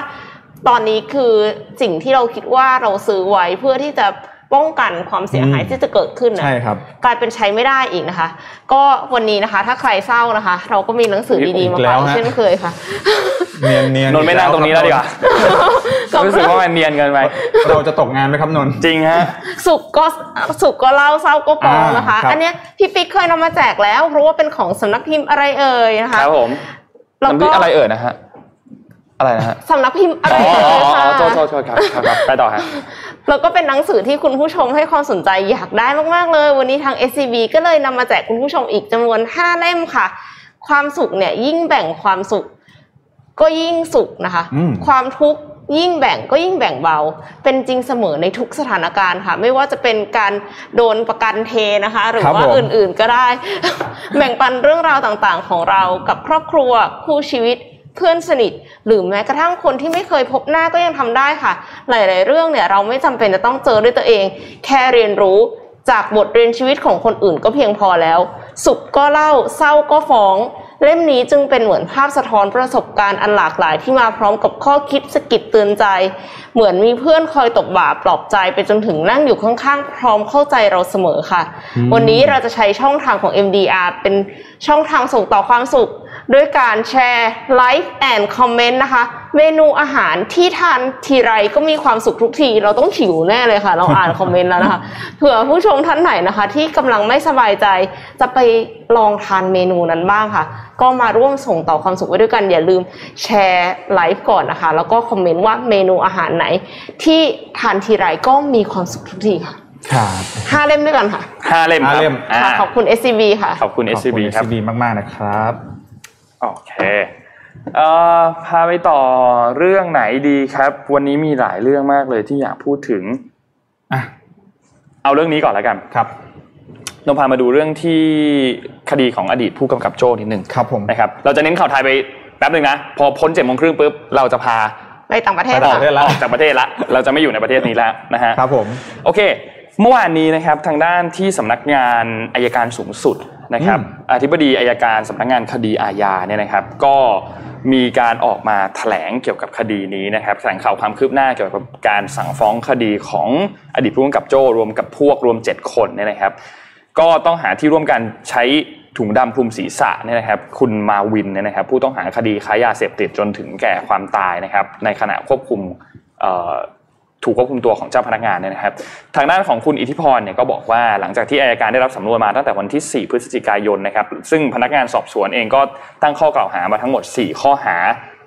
ตอนนี้คือสิ่งที่เราคิดว่าเราซื้อไว้เพื่อที่จะป้องกันความเสียหายอืมที่จะเกิดขึ้นนะใช่ครับกลายเป็นใช้ไม่ได้อีกนะคะ ก็วันนี้นะคะ ถ้าใครเศร้านะคะ เราก็มีหนังสือดีๆมาอีกแล้ฝากวฮะเช่นเคยค่ะเนียนเนียนนนท์ไม่นั่งตรงนี้แล้วดีกว่ารู้สึกว่ามันเนียนเกินไปเราจะตกงานไหมครับนนท์จริงฮะสุขก็สุขก็เล่าเศร้าก็ปองนะคะอ่าครับอันเนี้ยพี่ปิ๊กเคยนำมาแจกแล้ว เพราะว่าเป็นของสำนักพิมพ์อะไรเอ่ยนะคคะรับผมแล้วน้ำพก็ริกอะไรเอ่ยนะฮะ อะไรนะฮะสำนักพิมพ์อะไรอ๋อเอ่อ๋อยค่ะอ๋อโทษโทษโทษครับครับครับไปต่อฮะแล้วก็เป็นหนังสือที่คุณผู้ชมให้ความสนใจอยากได้มากๆเลย วันนี้ทาง SCB ก็เลยนำมาแจกคุณผู้ชมอีกจำนวน 5 เล่มค่ะ ความสุขเนี่ยยิ่งแบ่งความสุข ก็ยิ่งสุขนะคะอืมความทุกข์ยิ่งแบ่งก็ยิ่งแบ่งเบา เป็นจริงเสมอในทุกสถานการณ์ค่ะ ไม่ว่าจะเป็นการโดนประกันเทนะคะ หรือครับว่าผมอื่นๆก็ได้ แบ่งปันเรื่องราวต่างๆ ของเรากับครอบครัวคู่ชีวิต เพื่อนสนิท หรือแม้กระทั่งคนที่ไม่เคยพบหน้าก็ยังทำได้ค่ะ หลาย ๆ เรื่องเนี่ยเราไม่จำเป็นจะต้องเจอด้วยตัวเอง แค่เรียนรู้จากบทเรียนชีวิตของคนอื่นก็เพียงพอแล้ว สุขก็เล่าเศร้าก็ฟ้อง เล่มนี้จึงเป็นเหมือนภาพสะท้อนประสบการณ์อันหลากหลายที่มาพร้อมกับข้อคิดสะกิดเตือนใจ เหมือนมีเพื่อนคอยตบบ่าปลอบใจไปจนถึงนั่งอยู่ข้างๆ พร้อมเข้าใจเราเสมอค่ะ วันนี้เราจะใช้ช่องทางของ MDR เป็นช่องทางส่งต่อความสุข ด้วยการ share live and comment นะคะ เมนูอาหารที่ทานทีไรก็มีความสุขทุกที เราต้องหิวแน่เลยค่ะ เราอ่านคอมเมนต์แล้วนะคะเผื่อผู้ชมท่านไหนนะคะ ที่กำลังไม่สบายใจจะไปลองทานเมนูนั้นบ้างค่ะ ก็มาร่วมส่งต่อความสุขไว้ด้วยกัน อย่าลืมแชร์ไลฟ์ก่อนนะคะ แล้วก็คอมเมนต์ว่าเมนูอาหารไหน ที่ทานทีไรก็มีความสุขทุกทีค่ะครับห้าเล่มด้วยกันค่ะห้า lem คห้ารับเล่มอ่าค่ะขอบคุณ SCB ค่ะ ขอบคุณขอบ SCB คุณครับ SCB มาก ๆ นะครับ โอเค เอ่อพาไปต่อเรื่องไหนดีครับ วันนี้มีหลายเรื่องมากเลยที่อยากพูดถึงอะเอาเรื่องนี้ก่อนแล้วกันครับนพามาดูเรื่องที่คดีของอดีตผู้กำกับโจ้นิดหนึ่งครับผมนะครับ เราจะเน้นข่าวไทยไปแป๊บหนึ่งนะ พอพ้นเจ็ดโมงครึ่งปุ๊บเราจะพาไปต่างประเทศไปต่างประเทศค่ะออกจากประเทศละเราจะไม่อยู่ในประเทศนี้แล้วนะฮะครับผมโอเค เมื่อวานนี้นะครับทางด้านที่สำนักงานอายการสูงสุดนะครับอืมอธิบดีอายการสำนักงานคดีอาญาเนี่ยนะครับ ก็ มีการออกมาแถลงเกี่ยวกับคดีนี้นะครับแถลงข่าวความคืบหน้าเกี่ยวกับการสั่งฟ้องคดีของอดีตผู้กำกับโจ้รวมกับพวกรวม 7 คนเนี่ยนะครับ ก็ต้องหาที่ร่วมกันใช้ถุงดำคลุมศีรษะเนี่ยนะครับ คุณมาวินเนี่ยนะครับ ผู้ต้องหาคดีค้ายาเสพติดจนถึงแก่ความตายนะครับ ในขณะควบคุม ถูกควบคุมตัวของเจ้าพนักงานเนี่ยนะครับ ทางด้านของคุณอิทธิพรเนี่ยก็บอกว่าหลังจากที่อายการได้รับสำนวนมาตั้งแต่วันที่ 4 พฤศจิกายนนะครับ ซึ่งพนักงานสอบสวนเองก็ตั้งข้อกล่าวหามาทั้งหมด 4 ข้อหา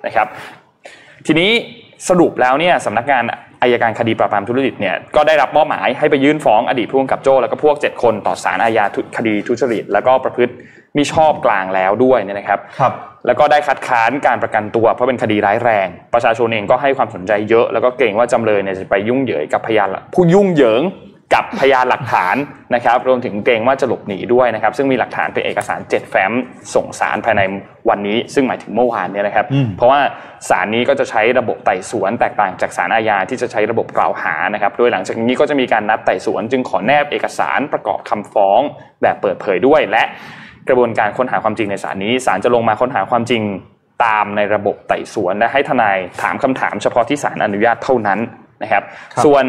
นะครับ ทีนี้สรุปแล้วเนี่ยสำนักงาน อายการคดีปราบปรามทุจริตเนี่ยก็ได้รับมอบหมายให้ไปยื่นฟ้องอดีตผู้กำกับโจ้แล้วก็พวก 7 คนต่อศาลอาญาคดีทุจริต แล้วก็ประพฤติมิชอบกลางแล้วด้วยเนี่ยนะครับครับ แล้วก็ได้คัดค้านการประกันตัว เพราะเป็นคดีร้ายแรง ประชาชนเองก็ให้ความสนใจเยอะ แล้วก็เกรงว่าจำเลยเนี่ยจะไปยุ่งเหยิงกับพยานผู้ยุ่งเหยิง กับพยานหลักฐานนะครับรวมถึงเกรงว่าจะหลบหนีด้วยนะครับซึ่งมีหลักฐานเป็นเอกสาร 7 แฟ้มส่งสารภายในวันนี้ ซึ่งหมายถึงเมื่อวานเนี่ยนะครับ เพราะว่าสารนี้ก็จะใช้ระบบไต่สวนแตกต่างจากสารอาญาที่จะใช้ระบบกล่าวหานะครับโดยหลังจากนี้ก็จะมีการนัดไต่สวน จึงขอแนบเอกสารประกอบคำฟ้องแบบเปิดเผยด้วยและกระบวนการค้นหาความจริงในสารนี้ศาลจะลงมาค้นหาความจริงตามในระบบไต่สวนและให้ทนายถามคำถามเฉพาะที่ศาลอนุญาตเท่านั้นนะครับ ส่วน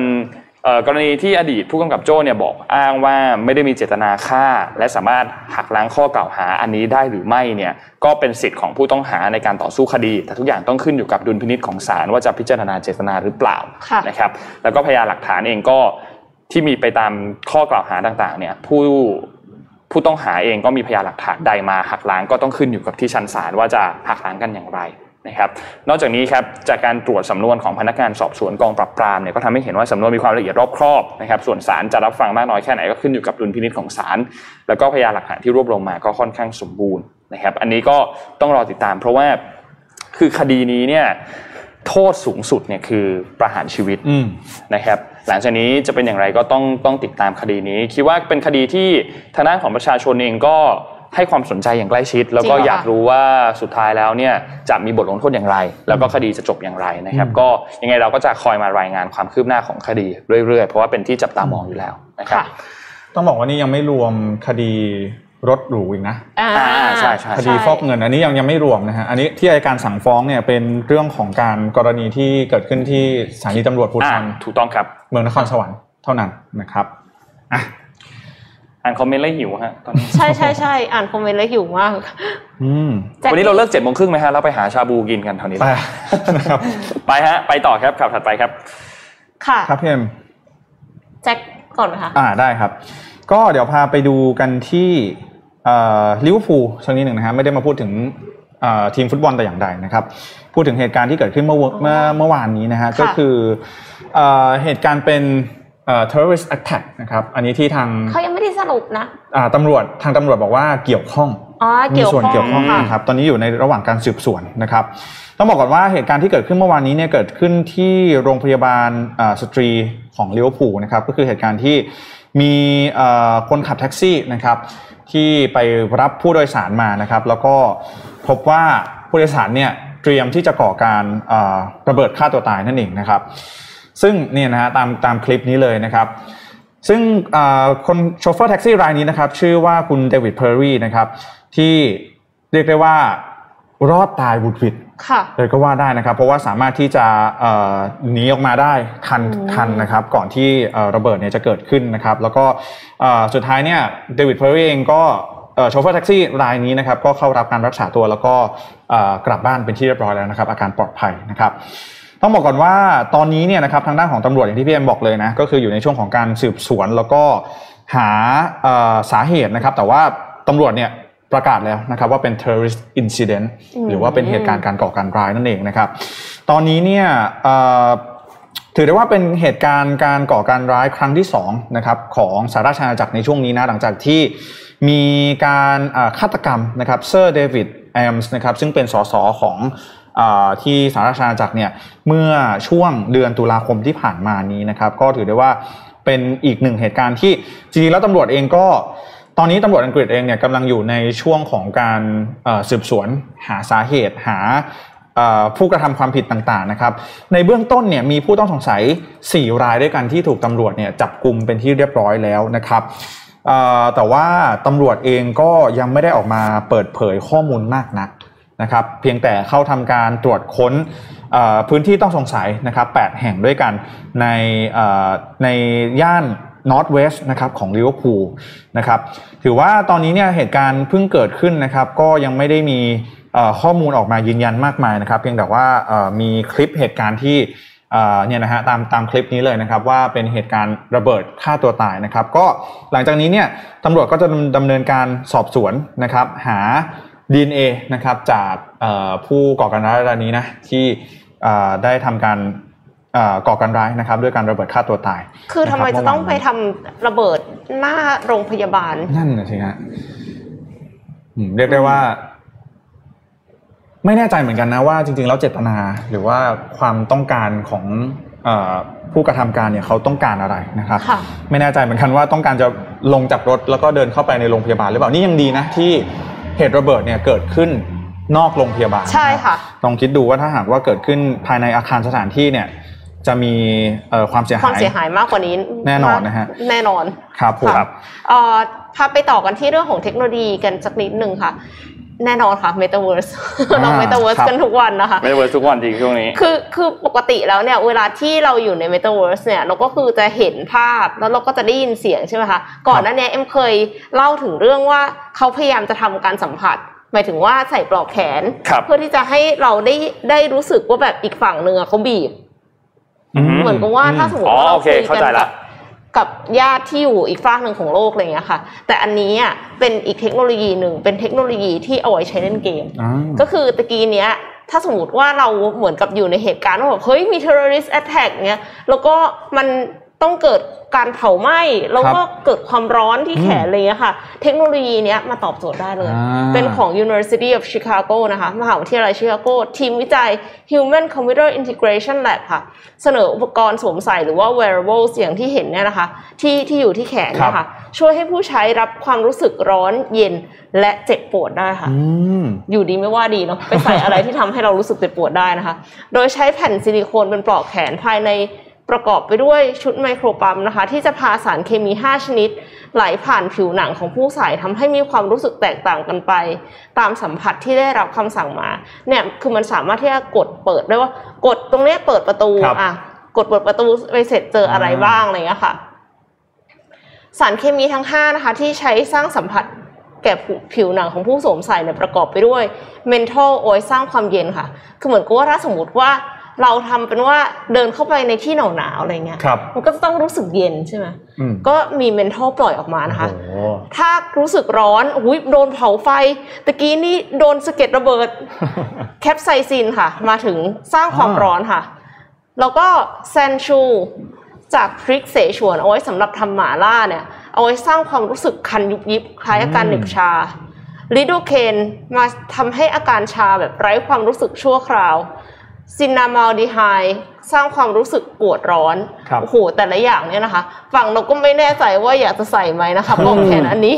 กรณีที่อดีตผู้กำกับโจ้เนี่ยบอกอ้างว่าไม่ได้มีเจตนาฆ่า และสามารถหักล้างข้อกล่าวหาอันนี้ได้หรือไม่เนี่ยก็เป็นสิทธิ์ของผู้ต้องหาในการต่อสู้คดี แต่ทุกอย่างต้องขึ้นอยู่กับดุลพินิษของศาลว่าจะพิจารณาเจตนาหรือเปล่านะครับแล้วก็พยานหลักฐานเองก็ที่มีไปตามข้อกล่าวหาต่างๆเนี่ยผู้ผู้ต้องหาเองก็มีพยานหลักฐานใดมาหักล้างก็ต้องขึ้นอยู่กับที่ชั้นศาลว่าจะหักล้างกันอย่างไร นะครับนอกจากนี้ครับจากการตรวจสำนวนของพนักงานสอบสวนกองปราบปรามเนี่ยก็ทำให้เห็นว่าสำนวนมีความละเอียดรอบครอบนะครับส่วนศาลจะรับฟังมากน้อยแค่ไหนก็ขึ้นอยู่กับดุลพินิจของศาลแล้วก็พยานหลักฐานที่รวบรวมมาก็ค่อนข้างสมบูรณ์นะครับอันนี้ก็ต้องรอติดตาม เพราะว่าคือคดีนี้เนี่ยโทษสูงสุดเนี่ยคือประหารชีวิตนะครับหลังจากนี้จะเป็นอย่างไรก็ต้องต้องติดตามคดีนี้ คิดว่าเป็นคดีที่ทางด้านของประชาชนเองก็ ให้ความสนใจอย่างใกล้ชิด แล้วก็อยากรู้ว่าสุดท้ายแล้วเนี่ยจะมีบทลงโทษอย่างไร แล้วก็คดีจะจบอย่างไรนะครับ ก็ยังไงเราก็จะคอยมารายงานความคืบหน้าของคดีเรื่อยๆ เพราะว่าเป็นที่จับตามองอยู่แล้วนะครับต้องบอกว่านี่ยังไม่รวมคดีรถหรูอีกนะอ่าใช่ใช่คดีฟอกเงิน อันนี้ยังยังไม่รวมนะฮะอันนี้ที่อัยการสั่งฟ้องเนี่ยเป็นเรื่องของการกรณีที่เกิดขึ้นที่สถานีตำรวจภูธรถูกต้องครับ เมืองนครสวรรค์เท่านั้นนะครับอะ อ่านคอมเมนต์แล้วหิวฮะตอนนี้ใช่ใช่ใช่อ่านคอมเมนต์แล้วหิวมากอืมวันนี้เราเลิกเจ็ดโมงครึ่งไหมฮะแล้วไปหาชาบูกินกันเท่านี้ไปนะครับไปฮะ ไปต่อครับข่าวถัดไปครับ ค่ะครับพี่เอ็มแจ็คก่อนไหมคะอ่าได้ครับ ก็เดี๋ยวพาไปดูกันที่ลิเวอร์พูลสักนิดหนึ่งนะฮะไม่ได้มาพูดถึงทีมฟุตบอลแต่อย่างใดนะครับ พูดถึงเหตุการณ์ที่เกิดขึ้นเมื่อเมื่อเมื่อวานนี้นะฮะก็คือเหตุการณ์เป็น terrorist attack นะครับ อันนี้ที่ทางเขายังไม่ได้สรุปนะตำรวจทางตำรวจบอกว่าเกี่ยวข้องมีส่วนเกี่ยวข้องนะครับตอนนี้อยู่ในระหว่างการสืบสวนนะครับ ต้องบอกก่อนว่าเหตุการณ์ที่เกิดขึ้นเมื่อวานนี้เนี่ยเกิดขึ้นที่โรงพยาบาลสตรีของลิเวอร์พูลนะครับก็คือเหตุการณ์ที่มีคนขับแท็กซี่นะครับ ที่ไปรับผู้โดยสารมานะครับ แล้วก็พบว่าผู้โดยสารเนี่ยเตรียมที่จะก่อการระเบิดฆ่าตัวตายนั่นเองนะครับ ซึ่งเนี่ยนะฮะตามตามคลิปนี้เลยนะครับ ซึ่งคนโชเฟอร์แท็กซี่รายนี้นะครับ ชื่อว่าคุณเดวิดเพอร์รี่นะครับ ที่เรียกได้ว่ารอดตายหวุดหวิดเลยก็ว่าได้นะครับ เพราะว่าสามารถที่จะหนีออกมาได้ทันทันนะครับ ก่อนที่ระเบิดเนี่ยจะเกิดขึ้นนะครับ แล้วก็สุดท้ายเนี่ยเดวิดเพอร์รี่เองก็โชเฟอร์แท็กซี่รายนี้นะครับ ก็เข้ารับการรักษาตัวแล้วก็กลับบ้านเป็นที่เรียบร้อยแล้วนะครับ อาการปลอดภัยนะครับ ต้องบอกก่อนว่าตอนนี้เนี่ยนะครับทางด้านของตำรวจอย่างที่พี่เอ็มบอกเลยนะก็คืออยู่ในช่วงของการสืบสวนแล้วก็หาสาเหตุนะครับ แต่ว่าตำรวจเนี่ยประกาศแล้วนะครับว่าเป็น terrorist incident หรือว่าเป็นเหตุการณ์การก่อการร้ายนั่นเองนะครับ ตอนนี้เนี่ยถือได้ว่าเป็นเหตุการณ์การก่อการร้ายครั้งที่2นะครับของสหราชอาณาจักรในช่วงนี้นะหลังจากที่มีการฆาตกรรมนะครับเซอร์เดวิดเอเมสส์นะครับซึ่งเป็นสสของ ที่สหราชอาณาจักรเนี่ยเมื่อช่วงเดือนตุลาคมที่ผ่านมานี้นะครับก็ถือได้ว่าเป็นอีกหนึ่งเหตุการณ์ที่จริงๆแล้วตำรวจเองก็ตอนนี้ตำรวจอังกฤษเองเนี่ยกำลังอยู่ในช่วงของการสืบสวนหาสาเหตุหาผู้กระทำความผิดต่างๆนะครับ ในเบื้องต้นเนี่ยมีผู้ต้องสงสัย 4 รายด้วยกันที่ถูกตำรวจเนี่ยจับกลุ่มเป็นที่เรียบร้อยแล้วนะครับแต่ว่าตำรวจเองก็ยังไม่ได้ออกมาเปิดเผยข้อมูลมากนัก นะครับเพียงแต่เข้าทำการตรวจค้นพื้นที่ต้องสงสัยนะครับ8แห่งด้วยกันในในย่าน North West นะครับของลิเวอร์พูลนะครับถือว่าตอนนี้เนี่ยเหตุการณ์เพิ่งเกิดขึ้นนะครับก็ยังไม่ได้มีข้อมูลออกมายืนยันมากมายนะครับเพียงแต่ว่ามีคลิปเหตุการณ์ที่เนี่ยนะฮะตามตามคลิปนี้เลยนะครับว่าเป็นเหตุการณ์ระเบิดฆ่าตัวตายนะครับ ก็หลังจากนี้เนี่ยตำรวจก็จะดำเนินการสอบสวนนะครับหา DNA นะครับจากเอ่อผู้ก่อการร้ายรายนี้นะที่เอ่อได้ทำการเอ่อก่อการร้ายนะครับ ด้วยการระเบิดฆ่าตัวตาย คือทำไมนรับจะต้องไปเมื่วานนี้ทำระเบิดหน้าโรงพยาบาล นั่นนะสิฮะอืมเรียกได้ว่า ไม่แน่ใจเหมือนกันนะว่าจริงๆแล้วเจตนาหรือว่าความต้องการของเออผู้กระทำการเนี่ยเขาต้องการอะไรนะครับค่ะไม่แน่ใจเหมือนกันว่าต้องการจะลงจากรถแล้วก็เดินเข้าไปในโรงพยาบาลหรือเปล่านี่ยังดีนะที่ เหตุระเบิดเนี่ยเกิดขึ้นนอกโรงพยาบาลใช่ค่ะลองคิดดูว่าถ้าหากว่าเกิดขึ้นภายในอาคารสถานที่เนี่ยจะมีเอ่อความเสียความหายเสียหายมากกว่านี้แน่นอนนะฮะแน่นอนครับผมค่ะเอ่อพาไปต่อกันที่เรื่องของเทคโนโลยีกันสักนิดหนึ่งค่ะ แน่นอนค่ะ Metaverse เราอ่า Metaverse ครับกันทุกวันนะคะไม่ได้เวิร์ทุกวันจริงช่วงนี้คือคือปกติแล้วเนี่ยเวลาที่เราอยู่ใน Metaverse เนี่ยเราก็คือจะเห็นภาพแล้วเราก็จะได้ยินเสียงใช่ไหมคะก่อนหน้านี้เอ็มเคยเล่าถึงเรื่องว่าเขาพยายามจะทำการสัมผัสหมายถึงว่าใส่ปลอกแขนครับเพื่อที่จะให้เราได้ได้รู้สึกว่าแบบอีกฝั่งหนึ่งอะเขาบีบเหมือนกับว่าถ้าสมมติอ๋อว่าเราโอเคคุยเข้ากัใจนละกับ กับญาติที่อยู่อีกฝั่งหนึ่งของโลกอะไรอย่างเงี้ยค่ะ แต่อันนี้อะเป็นอีกเทคโนโลยีหนึ่งเป็นเทคโนโลยีที่เอาไว้ใช้เล่นเกมอ่าก็คือตะกี้เนี้ยถ้าสมมติว่าเราเหมือนกับอยู่ในเหตุการณ์ว่าแบบเฮ้ยมี terrorist attack เงี้ยแล้วก็มัน ต้องเกิดการเผาไหม้แล้วก็เกิดความร้อนที่แขนอะไรเงี้ยค่ะ เทคโนโลยีเนี้ยมาตอบโจทย์ได้เลยอ่าเป็นของ University of Chicago นะคะมหาวิทยาลัยชิคาโกทีมวิจัย Human Computer Integration Lab ค่ะ เสนออุปกรณ์สวมใส่หรือว่า wearables อย่างที่เห็นเนี่ยนะคะ ที่ที่อยู่ที่แขนเนยครัคะบช่วยให้ผู้ใช้รับความรู้สึกร้อนเย็นและเจ็บปวดได้ค่ะอืมอยู่ดีไม่ว่าดีเนาะไปใส่อะไรที่ทำให้เรารู้สึกเจ็บปวดได้นะคะ โดยใช้แผ่นซิลิโคนเป็นปลอกแขนภายใน ประกอบไปด้วยชุดไมโครปั๊มนะคะ ที่จะพาสารเคมี 5 ชนิด ไหลผ่านผิวหนังของผู้ใส่ทำให้มีความรู้สึกแตกต่างกันไป ตามสัมผัสที่ได้รับคำสั่งมาเนี่ยคือมันสามารถที่จะกดเปิดได้ว่ากดตรงเนี้ยเปิดประตูครับอะกดเปิดประตูไปเสร็จเจออะไรบ้างอะไรอย่างเงี้ยค่ะ สารเคมีทั้ง 5 นะคะ ที่ใช้สร้างสัมผัสแก่ผิวหนังของผู้สวมใส่เนี่ยประกอบไปด้วยเมนทอลโอยสร้างความเย็นค่ะ คือเหมือนกับว่าถ้าสมมติว่า เราทำเป็นว่าเดินเข้าไปในที่หนาวๆอะไรเงี้ยครับมันก็จะต้องรู้สึกเย็นใช่ไหมอืมก็มีเมนทอลปล่อยออกมานะคะโอ้โหถ้ารู้สึกร้อนอุ้ยโดนเผาไฟตะกี้นี่โดนสะเก็ดระเบิด แคปไซซินค่ะ มาถึงสร้างความอ่าร้อนค่ะ แล้วก็ sanshool จากพริกเสฉวนเอาไว้สำหรับทำหมาล่าเนี่ย เอาไว้สร้างความรู้สึกคันยุบยิบคล้ายอาการเหน็บชาลิโดเคนมาทำให้อาการชาแบบไร้ความรู้สึกชั่วคราว ซินนามาลดีไฮสร้างความรู้สึกปวดร้อนครับโอ้โหแต่ละอย่างเนี่ยนะคะ ฝั่งเราก็ไม่แน่ใจว่าอยากจะใส่ไหมนะคะปลอกแขนอันนี้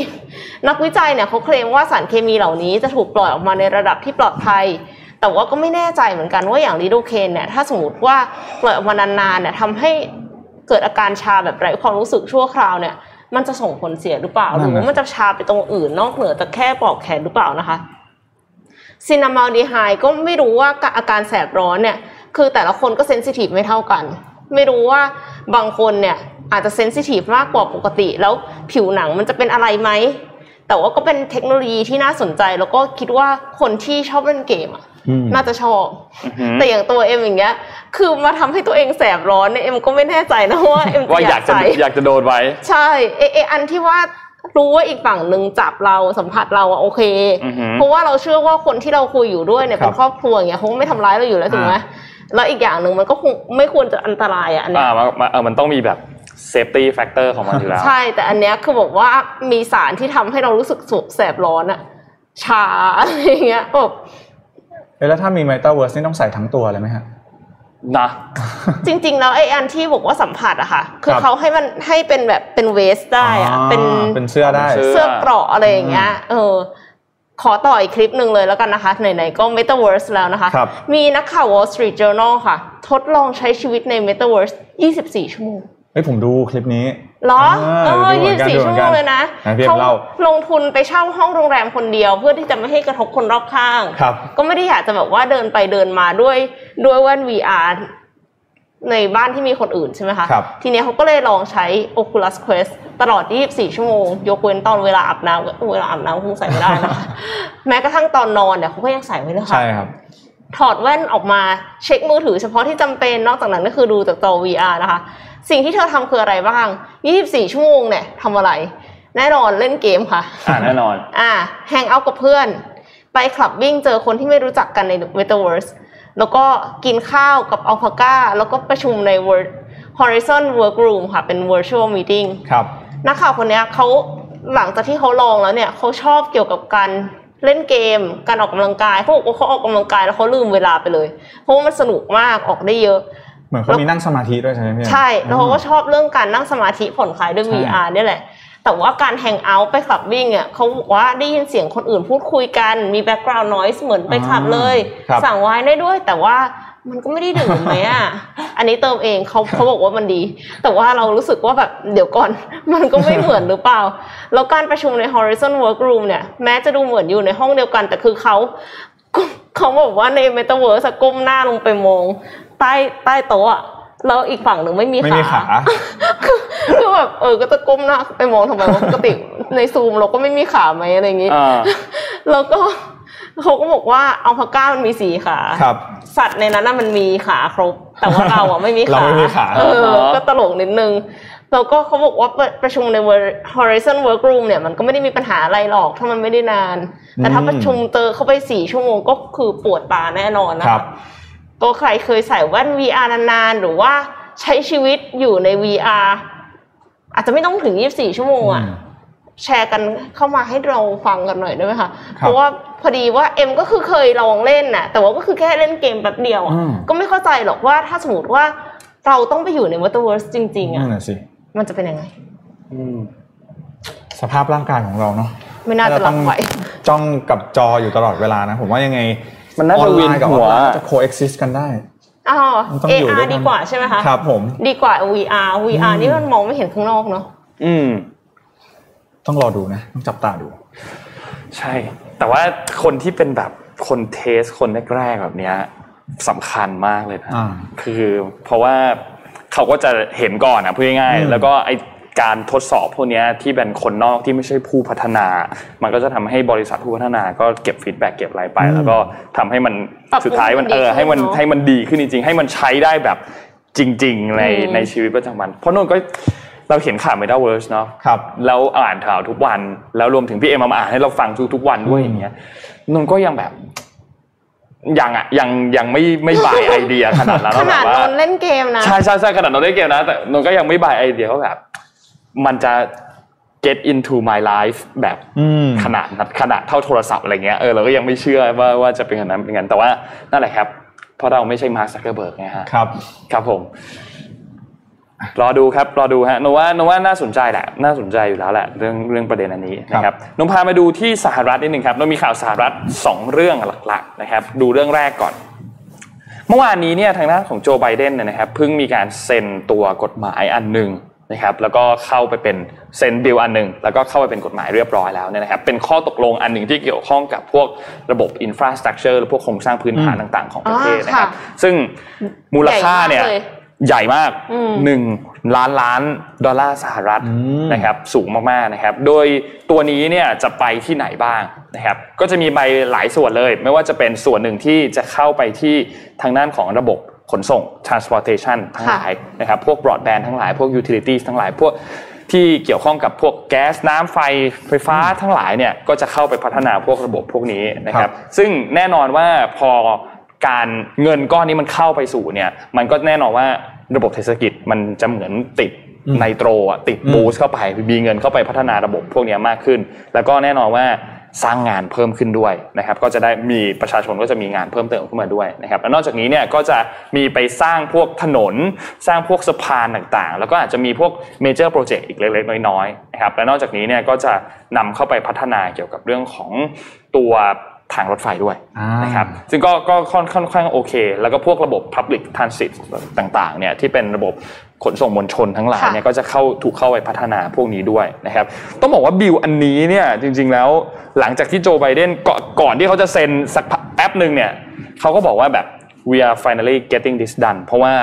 นักวิจัยเนี่ยเขาเคลมว่าสารเคมีเหล่านี้จะถูกปล่อยออกมาในระดับที่ปลอดภัย แต่ว่าก็ไม่แน่ใจเหมือนกันว่าอย่างลิโดเคนเนี่ยถ้าสมมติว่าปล่อยออกมานานๆเนี่ยทำให้เกิดอาการชาแบบไร้ความรู้สึกชั่วคราวเนี่ยมันจะส่งผลเสียหรือเปล่าหนั่รืนอน่ะว่ามันจะชาไปตรงอื่นนอกเหนือจากแค่ปลอกแขนหรือเปล่านะคะ ซินามาลดีไฮก็ไม่รู้ว่าอาการแสบร้อนเนี่ย คือแต่ละคนก็เซนซิทีฟไม่เท่ากัน ไม่รู้ว่าบางคนเนี่ยอาจจะเซนซิทีฟมากกว่าปกติ แล้วผิวหนังมันจะเป็นอะไรไหม แต่ว่าก็เป็นเทคโนโลยีที่น่าสนใจ แล้วก็คิดว่าคนที่ชอบเล่นเกมอะอืมน่าจะชอบอือหือแต่อย่างตัวเอ็มอย่างเงี้ย คือมาทำให้ตัวเองแสบร้อนเนี่ยเอ็มก็ไม่แน่ใจนะว่าเอ็มว่าจะอยากกอายจะใส่อยากจะโดนไว้ ใช่เอเออันที่ว่า รู้ว่าอีกฝั่งหนึ่งจับเราสัมผัสเราอะโอเคอือหือเพราะว่าเราเชื่อว่าคนที่เราคุยอยู่ด้วยเนี่ยครับเป็นครอบครัวอย่างเงี้ยเขาก็ไม่ทำร้ายเราอยู่แล้วถูกไหมอ่าแล้วอีกอย่างหนึ่งมันก็คงไม่ควรจะอันตรายอะอันเนี้ยอ่ามันมันเออมันต้องมีแบบ safety factor ของมันอยู่แล้ว ใช่แต่อันเนี้ยคือบอกว่ามีสารที่ทำให้เรารู้สึกสุกแสบร้อนอะชาอะไรอย่างเงี้ยแบบเอ๊ะแล้วถ้ามี Metaverse นี่ต้องใส่ทั้งตัวเลยไหมฮะ นะจริงๆ แล้วไอ้อันที่บอกว่าสัมผัสอะค่ะ คือครับเขาให้มันให้เป็นแบบเป็นเวสได้อะอ๋อเป็นเป็นเสื้อได้เป็นเสื้อเกราะอะไรอย่างเงี้ยเออขอต่ออีกคลิปหนึ่งเลยแล้วกันนะคะ ไหนๆ ก็ Metaverse แล้วนะคะครับมีนักข่าว Wall Street Journal ค่ะ ทดลองใช้ชีวิตใน Metaverse 24 ชั่วโมงเฮ้ยผมดูคลิปนี้เหรออ่าเออดูเหมือนกัน24ดูเหมืชั่อวนโมกันงเลยนะนะพี่เขาเล่าลงทุนไปเช่าห้องโรงแรมคนเดียว เพื่อที่จะไม่ให้กระทบคนรอบข้างครับก็ไม่ได้อยากจะแบบว่าเดินไปเดินมาด้วยด้วยแว่น VR ในบ้านที่มีคนอื่นใช่ไหมคะครับทีเนี้ยเขาก็เลยลองใช้ Oculus Quest ตลอด 24 ชั่วโมง ยกเว้นตอนเวลาอาบน้ำเวลาอาบน้ำคงใส่ไม่ได้นะคะ แม้กระทั่งตอนนอนเนี่ยเขาก็ยังใส่ไว้เลยค่ะใช่ครับ ถอดแว่นออกมาเช็คมือถือเฉพาะที่จำเป็นนอกจากนั้นก็คือดูจากจอ VR นะคะ สิ่งที่เธอทำคืออะไรบ้าง 24 ชั่วโมงเนี่ยทำอะไร แน่นอนเล่นเกมค่ะ อ่าแน่นอน อ่าแฮงเอาท์กับเพื่อน ไปคลับวิ่งเจอคนที่ไม่รู้จักกันใน Metaverse แล้วก็กินข้าวกับอัลพาก้า แล้วก็ประชุมใน Word Horizon Workroom ค่ะ เป็น virtual meeting ครับนักข่าวคนเนี้ยเขาหลังจากที่เขาลองแล้วเนี่ยเขาชอบเกี่ยวกับการเล่นเกม การออกกำลังกายเขาบอกว่าเขาออกกำลังกายแล้วเขาลืมเวลาไปเลย เพราะว่ามันสนุกมากออกได้เยอะ เหมือนเขามีนั่งสมาธิด้วยใช่ไหมพี่ใช่แล้วเขาก็ชอบเรื่องการนั่งสมาธิผ่อนคลายด้วยใช่ VR เนี่ยแหละ แต่ว่าการแฮงเอาท์ไปขับวิ่งอะเขาบอกว่าได้ยินเสียงคนอื่นพูดคุยกันมีแบ็กกราวน์นอยส์เหมือนไปขับเลยครับสั่งไว้ได้ด้วย แต่ว่ามันก็ไม่ได้ดื่มไหมอะ อันนี้เติมเองเขาเขาบอกว่ามันดี แต่ว่าเรารู้สึกว่าแบบเดี๋ยวก่อน มันก็ไม่เหมือนหรือเปล่า แล้วการประชุมใน Horizon Workroom เนี่ย แม้จะดูเหมือนอยู่ในห้องเดียวกัน แต่คือเขาเขาบอกว่าใน Metaverse อะก้มหน้าลงไปมอง ใต้ใต้โต๊ะอะแล้วอีกฝั่งหนึ่งไม่มีไม่มีขาคือคือแบบเออก็จะก้มหน้าไปมองทำไมวะปกติในซูมเราก็ไม่มีขาไหมอะไรอย่างงี้อ่าแล้วก็เขาก็บอกว่าอัลพาก้ามันมีสี่ขาครับ สัตว์ในนั้นน่ะมันมีขาครบ แต่ว่าเราอะไม่มีขาเราไม่มีขาเอออ๋อก็ตลกนิดนึงแล้วก็เขาบอกว่าประประชุมใน Wor- Horizon Workroom เนี่ยมันก็ไม่ได้มีปัญหาอะไรหรอกถ้ามันไม่ได้นาน แต่ถ้าอืมประชุมเจอเข้าไปสี่ชั่วโมงก็คือปวดตาแน่นอนนะครัคะ บก็ใครเคยใส่แว่น VR นานๆ หรือว่าใช้ชีวิตอยู่ใน VR อาจจะไม่ต้องถึง 24 ชั่วโมงอะอืมแชร์กันเข้ามาให้เราฟังกันหน่อยได้ไหมคะครับเพราะว่าพอดีว่าเอ็มก็คือเคยลองเล่นน่ะ แต่ว่าก็คือแค่เล่นเกมแป๊บเดียวอะอืมก็ไม่เข้าใจหรอกว่าถ้าสมมติว่าเราต้องไปอยู่ใน Metaverse จริงๆนั่อะนน่ะสิมันจะเป็นยังไงสภาพร่างกายของเราเนาะไม่น่าจะรับไหวจ้องกับจออยู่ตลอดเวลานะ ผมว่ายังไง มันน่าจะออไลเวียนกับหัวออนไลน์จะ coexist กันได้อ๋อมันต้องอยู่ด้วย AR กันดีกว่าใช่ไหมคะครับผมดีกว่า VR VR อืมนี่มันมองไม่เห็นข้างนอกเนาะอืม ต้องรอดูนะ ต้องจับตาดู ใช่ แต่ว่าคนที่เป็นแบบคนเทสคนแรกๆแบบเนี้ยสำคัญมากเลยนะอ่าคือเพราะว่าเขาก็จะเห็นก่อนนะพูดง่ายอืมๆแล้วก็ไอ การทดสอบพวกเนี้ยที่เป็นคนนอกที่ไม่ใช่ผู้พัฒนา มันก็จะทำให้บริษัทผู้พัฒนาก็เก็บ feedback เก็บอะไรไป แล้วก็ทำให้มันปรับปรุงสุดท้ายมันให้เอมันดีอให้มันขึ้นเนอะให้มันดีขึ้นจริงๆ ให้มันใช้ได้แบบจริง ๆ ในอืมในชีวิตประจำวัน เพราะนนก็เราเห็นข่าว Metaverse เนาะครับแล้วอ่านข่าวทุกวัน แล้วรวมถึงพี่เอ็มมาอ่านให้เราฟังทุกๆวันด้วยอืมอย่างเงี้ยนนก็ยังแบบยังอะยังยังไม่ไม่ buy idea ขนาดนั้นขว่าแบนาดบว่านนเล่นเกมนะใช่ใช่ใช่ขนาดนนได้เกมนะแต่นนก็ยังไม่ buy idea ว่าแบบ มันจะ get into my life แบบอืมขนาดนั้นขนาดเท่าโทรศัพท์อะไรเงี้ยเออเราก็ยังไม่เชื่อว่าว่าจะเป็นอย่างนั้นเป็นอย่างนั้นแต่ว่านั่นแหละครับ เพราะเราไม่ใช่มาร์คซักเกอร์เบิร์กไงฮะครับ ครับผมรอดูครับรอดูฮะนว่านนว่าน่าสนใจแหละน่าสนใจอยู่แล้วแหละเรื่องเรื่องประเด็นอันนี้นะครับนนพามาดูที่สหรัฐนิดหนึ่งครับนนมีข่าวสหรัฐสองเรื่องหลักๆนะครับ ดูเรื่องแรกก่อน เมื่อวานนี้เนี่ยทางด้านของโจไบเดนเนยนะครับเพิ่งมีการเซ็นตัวกฎหมายอันหนึ่ง นะครับแล้วก็เข้าไปเป็นเซ็นบิลอันหนึ่งแล้วก็เข้าไปเป็นกฎหมายเรียบร้อยแล้วเนี่ยนะครับเป็นข้อตกลงอันหนึ่งที่เกี่ยวข้องกับพวกระบบอินฟราสตรักเจอร์หรือพวกโครงสร้างพื้นฐานอืมต่าง ๆ ของประเทศอ่านะครับค่ะซึ่งมูลค่าเนี่ยใหญ่มากเลยใหญ่มากอืมหนึ่งล้านล้านดอลลาร์สหรัฐอืมนะครับสูงมากๆนะครับโดยตัวนี้เนี่ยจะไปที่ไหนบ้างนะครับก็จะมีไปหลายส่วนเลย ไม่ว่าจะเป็นส่วนหนึ่งที่จะเข้าไปที่ทางด้านของระบบ ขนส่ง transportation ทั้งหลายนะครับพวก broadband ทั้งหลายพวก utilities ทั้งหลายพวกที่เกี่ยวข้องกับพวกแก๊สน้ำไฟไฟฟ้าทั้งหลายเนี่ยก็จะเข้าไปพัฒนาพวกระบบพวกนี้นะคครัรับบซึ่งแน่นอนว่าพอการเงินก้อนนี้มันเข้าไปสู่เนี่ย มันก็แน่นอนว่าระบบเศรษฐกิจมันจะเหมือนติดอืมไนโตรอะติดอืมบูสต์เข้าไปมีเงินเข้าไปพัฒนาระบบพวกนี้มากขึ้น แล้วก็แน่นอนว่า สร้างงานเพิ่มขึ้นด้วยนะครับ ก็จะได้มีประชาชนก็จะมีงานเพิ่มเติมขึ้นมาด้วยนะครับแล้วนอกจากนี้เนี่ยก็จะมีไปสร้างพวกถนน สร้างพวกสะพานต่างๆ แล้วก็อาจจะมีพวกเมเจอร์โปรเจกต์อีกเล็กๆน้อยๆนะครับและนอกจากนี้เนี่ยก็จะนำเข้าไปพัฒนาเกี่ยวกับเรื่องของตัว ทางรถไฟด้วยอ่านนะครับซึ่งก็ก็ค่อนค่อนข้างโอเค แล้วก็พวกระบบ Public Transit ต่างๆเนี่ยที่เป็นระบบขนส่งมวลชนทั้งหลายค่ะเนี่ยก็จะเข้าถูกเข้าไปพัฒนาพวกนี้ด้วยนะครับต้องบอกว่าบิลอันนี้เนี่ยจริง ๆแล้วหลังจากที่โจไบเดนก่อนก่อนที่เขาจะเซ็นสักแป๊บหนึ่งเนี่ยเขาก็บอกว่าแบบ we are finally getting this done เพราะว่า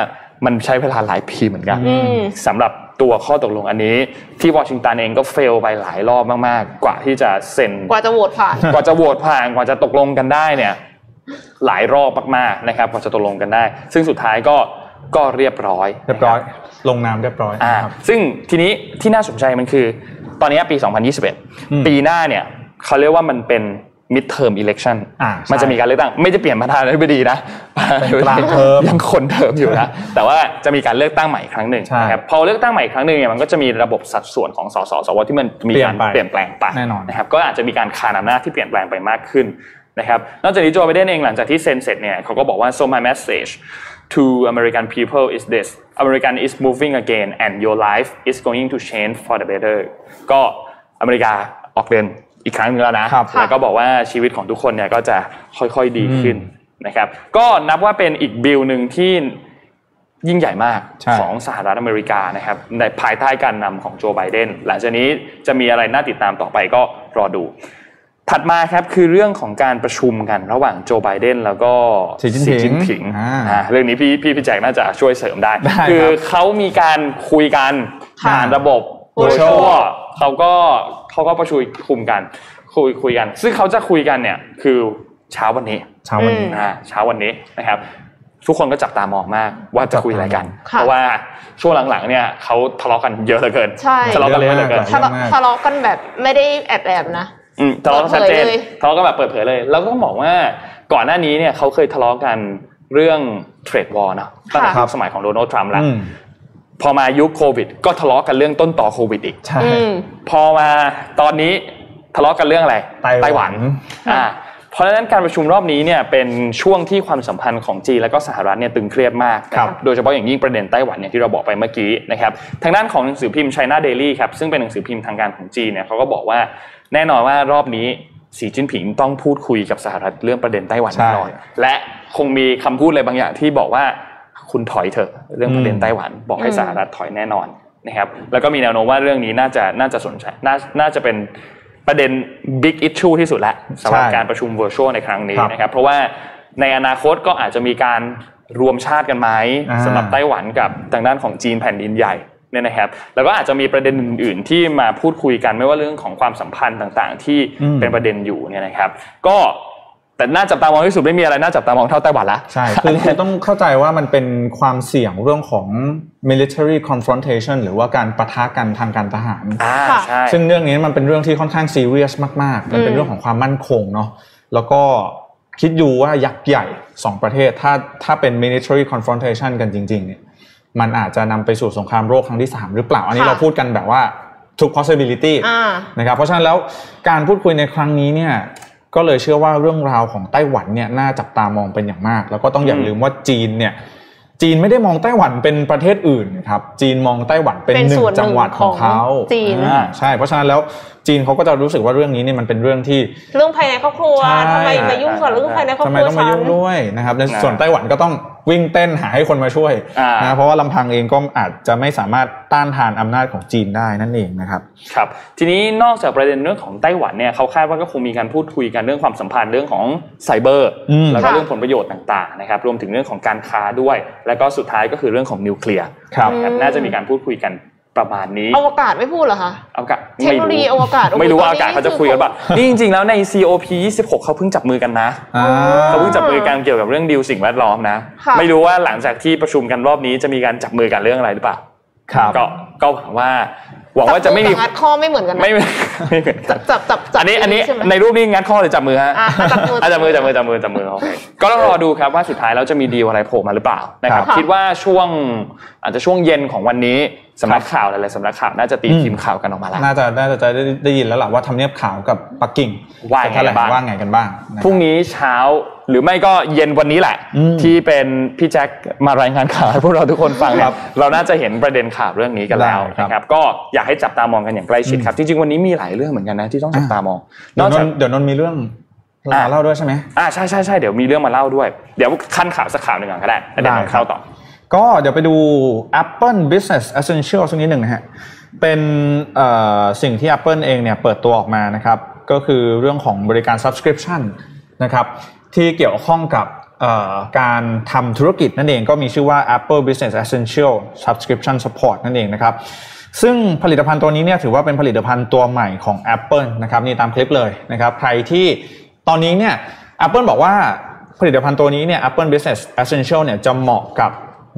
มันใช้เวลาหลายปีเหมือนกันอืมสำหรับ ตัวข้อตกลงอันนี้ ที่วอชิงตันเองก็เฟลไปหลายรอบมากๆ กว่าที่จะเซ็นกว่าจะโหวตผ่านกว่าจะโหวตผ่านกว่าจะตกลงกันได้เนี่ยหลายรอบมากๆนะครับกว่าจะตกลงกันได้ ซึ่งสุดท้ายก็ก็เรียบร้อย เรียบร้อย ลงนามเรียบร้อยอ่านะครับซึ่งทีนี้ที่น่าสนใจมันคือ ตอนนี้ปีอืม2021 ปีหน้าเนี่ยเขาเรียกว่ามันเป็น mid term election อ่าใช่มันจะมีการเลือกตั้ง ไม่จะเปลี่ยนประธานาธิบดีนะเป็นกลางเทอมยังคนเดิมอยู่นะ แต่ว่าจะมีการเลือกตั้งใหม่อีกครั้งหนึ่งใช่นะครับพอเลือกตั้งใหม่อีกครั้งหนึ่งเนี่ยมันก็จะมีระบบสัดส่วนของสสสวที่มันมีการเปเปลี่ลี่ยยนนไปแปลงไปแน่นอนนะครับก็อาจจะมีการคานอำนาจที่เปลี่ยนแปลงไปมากขึ้นนะครับนอกจากนี้โจไบเดนเองหลังจากที่เซ็นเสร็จเนี่ยเขาก็บอกว่า so my message to American people is this American is moving again and your life is going to change for the better ก็อเมริกาออกเดิน อีกครั้งหนึงแล้วนะครับแล้วก็บอกว่าชีวิตของทุกคนเนี่ยก็จะค่อยๆดีขึ้นนะครับ ก็นับว่าเป็นอีกบิลหนึ่งที่ยิ่งใหญ่มากใช่ของสหรัฐอเมริกานะครับ ในภายใต้การนำของโจไบเดนหลังจากนี้จะมีอะไรน่าติดตามต่อไปก็รอดู ถัดมาครับคือเรื่องของการประชุมกันระหว่างโจไบเดนแล้วก็สีจิ้นผิงจิ้นผิงอ่าอ่าเรื่องนี้พี่พี่พี่แจกน่าจะช่วยเสริมได้ได้ครับคือเขามีการคุยกันค่ะผ่านระบบ Virtual virtual เขาก็ เขาก็ประชุมคุมกัน คุยคุยกัน ซึ่งเขาจะคุยกันเนี่ยคือเช้าวันนี้เช้าวันนี้อืมอ่าเช้าวันนี้นะครับ ทุกคนก็จับตามองมากว่าจะคุยอะไรกันค่ะเพราะว่าช่วงหลังๆเนี่ยเขาทะเลาะกันเยอะเหลือเกินใช่ทะเลาะกันเยอะเหลือเกินเยทะอะเลาะมากทะเลาะกันแบบไม่ได้แอบแอบๆนะอืมทะเลาะกันชัดเจนเปิดเผยเลยทะเลาะกันแบบเปิดเผยเลย แล้วก็ต้องบอกว่าก่อนหน้านี้เนี่ยเขาเคยทะเลาะกันเรื่องเทรดวอร์นะตั้งแต่ครับยุคสมัยของโดนัลด์ทรัมป์แล้วอืม พอมายุคโควิด ก็ทะเลาะกันเรื่องต้นต่อโควิดอีกใช่อืมพอมาตอนนี้ทะเลาะกันเรื่องอะไรไต้หวันอ่าเพราะฉะนั้นการประชุมรอบนี้เนี่ยเป็นช่วงที่ความสัมพันธ์ของจีนและก็สหรัฐเนี่ยตึงเครียดมากนะคครัรับบโดยเฉพาะอย่างยิ่งประเด็นไต้หวันเนี่ยที่เราบอกไปเมื่อกี้นะครับทางด้านของหนังสือพิมพ์ China Daily ครับซึ่งเป็นหนังสือพิมพ์ทางการของจีนเนี่ยเขาก็บอกว่าแน่นอนว่ารอบนี้สีจิ้นผิงต้องพูดคุยกับสหรัฐเรื่องประเด็นไต้หวันแน่นอนใช่และคงมีคำพูดอะไรบางอย่างที่บอกว่า คุณถอยเถอะเรื่องประเด็นอืมไต้หวันบอกให้อืมสหรัฐถอยแน่นอนนะครับแล้วก็มีแนวโน้มว่าเรื่องนี้น่าจะน่าจะสนใจน่าน่าจะเป็นประเด็น big issue ที่สุดแล้วสำหรับใช่การประชุม virtual ในครั้งนี้ครับนะครับเพราะว่าในอนาคตก็อาจจะมีการรวมชาติกันไหมอ่าสำหรับไต้หวันกับทางด้านของจีนแผ่นดินใหญ่เนี่ยนะครับแล้วก็อาจจะมีประเด็นอื่น ๆ ที่มาพูดคุยกันไม่ว่าเรื่องของความสัมพันธ์ต่าง ๆ ที่อืมเป็นประเด็นอยู่เนี่ยนะครับ ก็ แต่น่าจับตามองที่สุดไม่มีอะไรน่าจับตามองเท่าไต้หวันละใช่คือคือต้องเข้าใจว่ามันเป็นความเสี่ยงเรื่องของ military confrontation หรือว่าการปะทะกันทางการทหารอ่าค่ะใช่ซึ่งเรื่องนี้มันเป็นเรื่องที่ค่อนข้างซีเรียสมากๆ มันเป็นอืมเรื่องของความมั่นคงเนาะแล้วก็คิดดูว่ายักษ์ใหญ่สองประเทศถ้าถ้าเป็น military confrontation กันจริง ๆ เนี่ยมันอาจจะนำไปสู่สงครามโลกครั้งที่ 3 หรือเปล่า อันนี้ค่ะเราพูดกันแบบว่าทุก possibility อ่านะครับเพราะฉะนั้นแล้วการพูดคุยในครั้งนี้เนี่ย ก็เลยเชื่อว่าเรื่องราวของไต้หวันเนี่ยน่าจับตามองเป็นอย่างมาก แล้วก็ต้องอย่าอืมลืมว่าจีนเนี่ยจีนไม่ได้มองไต้หวันเป็นประเทศอื่นนะครับจีนมองไต้หวันเป็นเป็นหนึ่ส่งวนหนึ่งจังหวัดของเขาของจีนอ่าใช่เพราะฉะนั้นแล้วจีนเขาก็จะรู้สึกว่าเรื่องนี้เนี่ยมันเป็นเรื่องที่เรื่องภายในครอบครัวใช่ทำไมมายุ่งกับเรื่องภายในครอบทำคไมรัวต้องมาฉันยุ่งด้วยนะครับในนะส่วนไต้หวันก็ต้องวิ่งเต้นหาให้คนมาช่วยอ่านนะเพราะว่าลำพังเองก็อาจจะไม่สามารถต้านทานอำนาจของจีนได้นั่นเองนะครับครับ ทีนี้นอกจากประเด็นเรื่องของไต้หวันเนี่ยเขาคาดว่าก็คงมีการพูดคุยกันเรื่องความสัมพันธ์เรื่องของไซเบอร์อืมแล้วก็ค่ะเรื่องผลประโยชน์ต่างๆนะครับรวมถึงเรื่องของการค้าด้วย แล้วก็สุดท้ายก็คือเรื่องของนิวเคลียร์ครับนะครับน่าจะมีการพูดคุยกัน ประมาณนี้อวกาศไม่พูดเหรอคะเอากะเทคโนโลยีอวกาศโอ้โหไม่รู้ว่าตอนนี้อากาศเขาจะคุยกันป่ะนี่จริงๆแล้วใน COP 26เขาเพิ่งจับมือกันนะอ่าเขาเพิ่งจับมือกันเกี่ยวกับเรื่องดีลสิ่งแวดล้อมนะค่ะไม่รู้ว่าหลังจากที่ประชุมกันรอบนี้จะมีการจับมือกันเรื่องอะไรหรือเปล่าครับก็ก็หวังว่าหวังว่าจะไม่มีจับกับงัดข้อไม่เหมือนกันนะไม่ไม่ไม่เหมือนกัจันบจับจับจับอันนี้อันนี้ใช่ไหมในรูปนี้งัดข้อหรือจับมือฮะอะจับมืออะจับมือจับมือจับมือจับมือโอเคก็ต้องรอดูครับว่าสุดท้ายแล้วจะมีดีลอะไรโผล่มาหรือเปล่านะครับค่ะคิดว่าช่วงอาจจะช่วงเย็นของวันนี้ สำนักข่าวหลายๆสำนักข่าวน่าจะตีอืมทีมข่าวกันออกมาแล้ว น่าจะน่าจะได้ได้ยินแล้วล่ะว่าทำเนียบขาวกับปักกิ่งว่าจะไงแถลงบ้างว่าไงกันบ้างนะครับพรุ่งนี้เช้าหรือไม่ก็เย็นวันนี้แหละอืมที่เป็นพี่แจ็คมารายงานข่าวให้พวกเราทุกคนฟังคเนี่รัยบเราน่าจะเห็นประเด็นข่าวเรื่องนี้กันแล้วได้ครับนะครับก็อยากให้จับตามองกันอย่างใกล้ชิดครับจริงๆวันนี้มีหลายเรื่องเหมือนกันนะที่ต้องจับตามองนเดี๋ยอวกนจากนท์เดี๋ยวนนท์มีเรื่องอะมาเล่าด้วยใช่ไหมอ่าใช่ใช่ใช่เดี๋ยวมีเรื่องมาเล่าด้วย เดี๋ยวขั้นข่าวสักข่าวหนึ่งก่อนก็ได้แล้วเดี๋ยวได้เราครับเข้าต่อ ก็เดี๋ยวไปดู Apple Business Essential สักนิดหนึ่งนะฮะ เป็นสิ่งที่ Apple เองเนี่ยเปิดตัวออกมานะครับ ก็คือเรื่องของบริการ subscription นะครับ ที่เกี่ยวข้องกับการทำธุรกิจนั่นเองก็มีชื่อว่า Apple Business Essential Subscription Support นั่นเองนะครับ ซึ่งผลิตภัณฑ์ตัวนี้เนี่ยถือว่าเป็นผลิตภัณฑ์ตัวใหม่ของ Apple นะครับนี่ตามคลิปเลยนะครับใครที่ตอนนี้เนี่ย Apple บอกว่าผลิตภัณฑ์ตัวนี้เนี่ย Apple Business Essential เนี่ยจะเหมาะกับ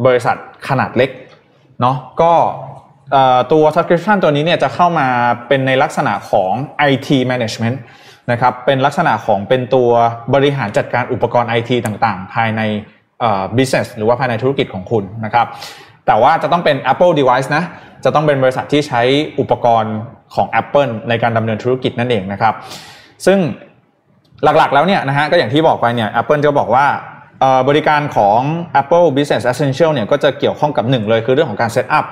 บริษัทขนาดเล็กเนาะก็ตัว subscription ตัวนี้เนี่ยจะเข้ามาเป็นในลักษณะของ IT management นะครับเป็นลักษณะของเป็นตัวบริหารจัดการอุปกรณ์ IT ต่างๆ ภายใน business หรือว่าภายในธุรกิจของคุณนะครับแต่ว่าจะต้องเป็น Apple device นะจะต้องเป็นบริษัทที่ใช้อุปกรณ์ของ Apple ในการดำเนินธุรกิจนั่นเองนะครับ ซึ่งหลักๆแล้วเนี่ยนะฮะก็อย่างที่บอกไปเนี่ย Apple จะบอกว่า บริการของ Apple Business Essential เนี่ยก็จะเกี่ยวข้องกับหนึ่งเลยคือเรื่องของการเซตอัพ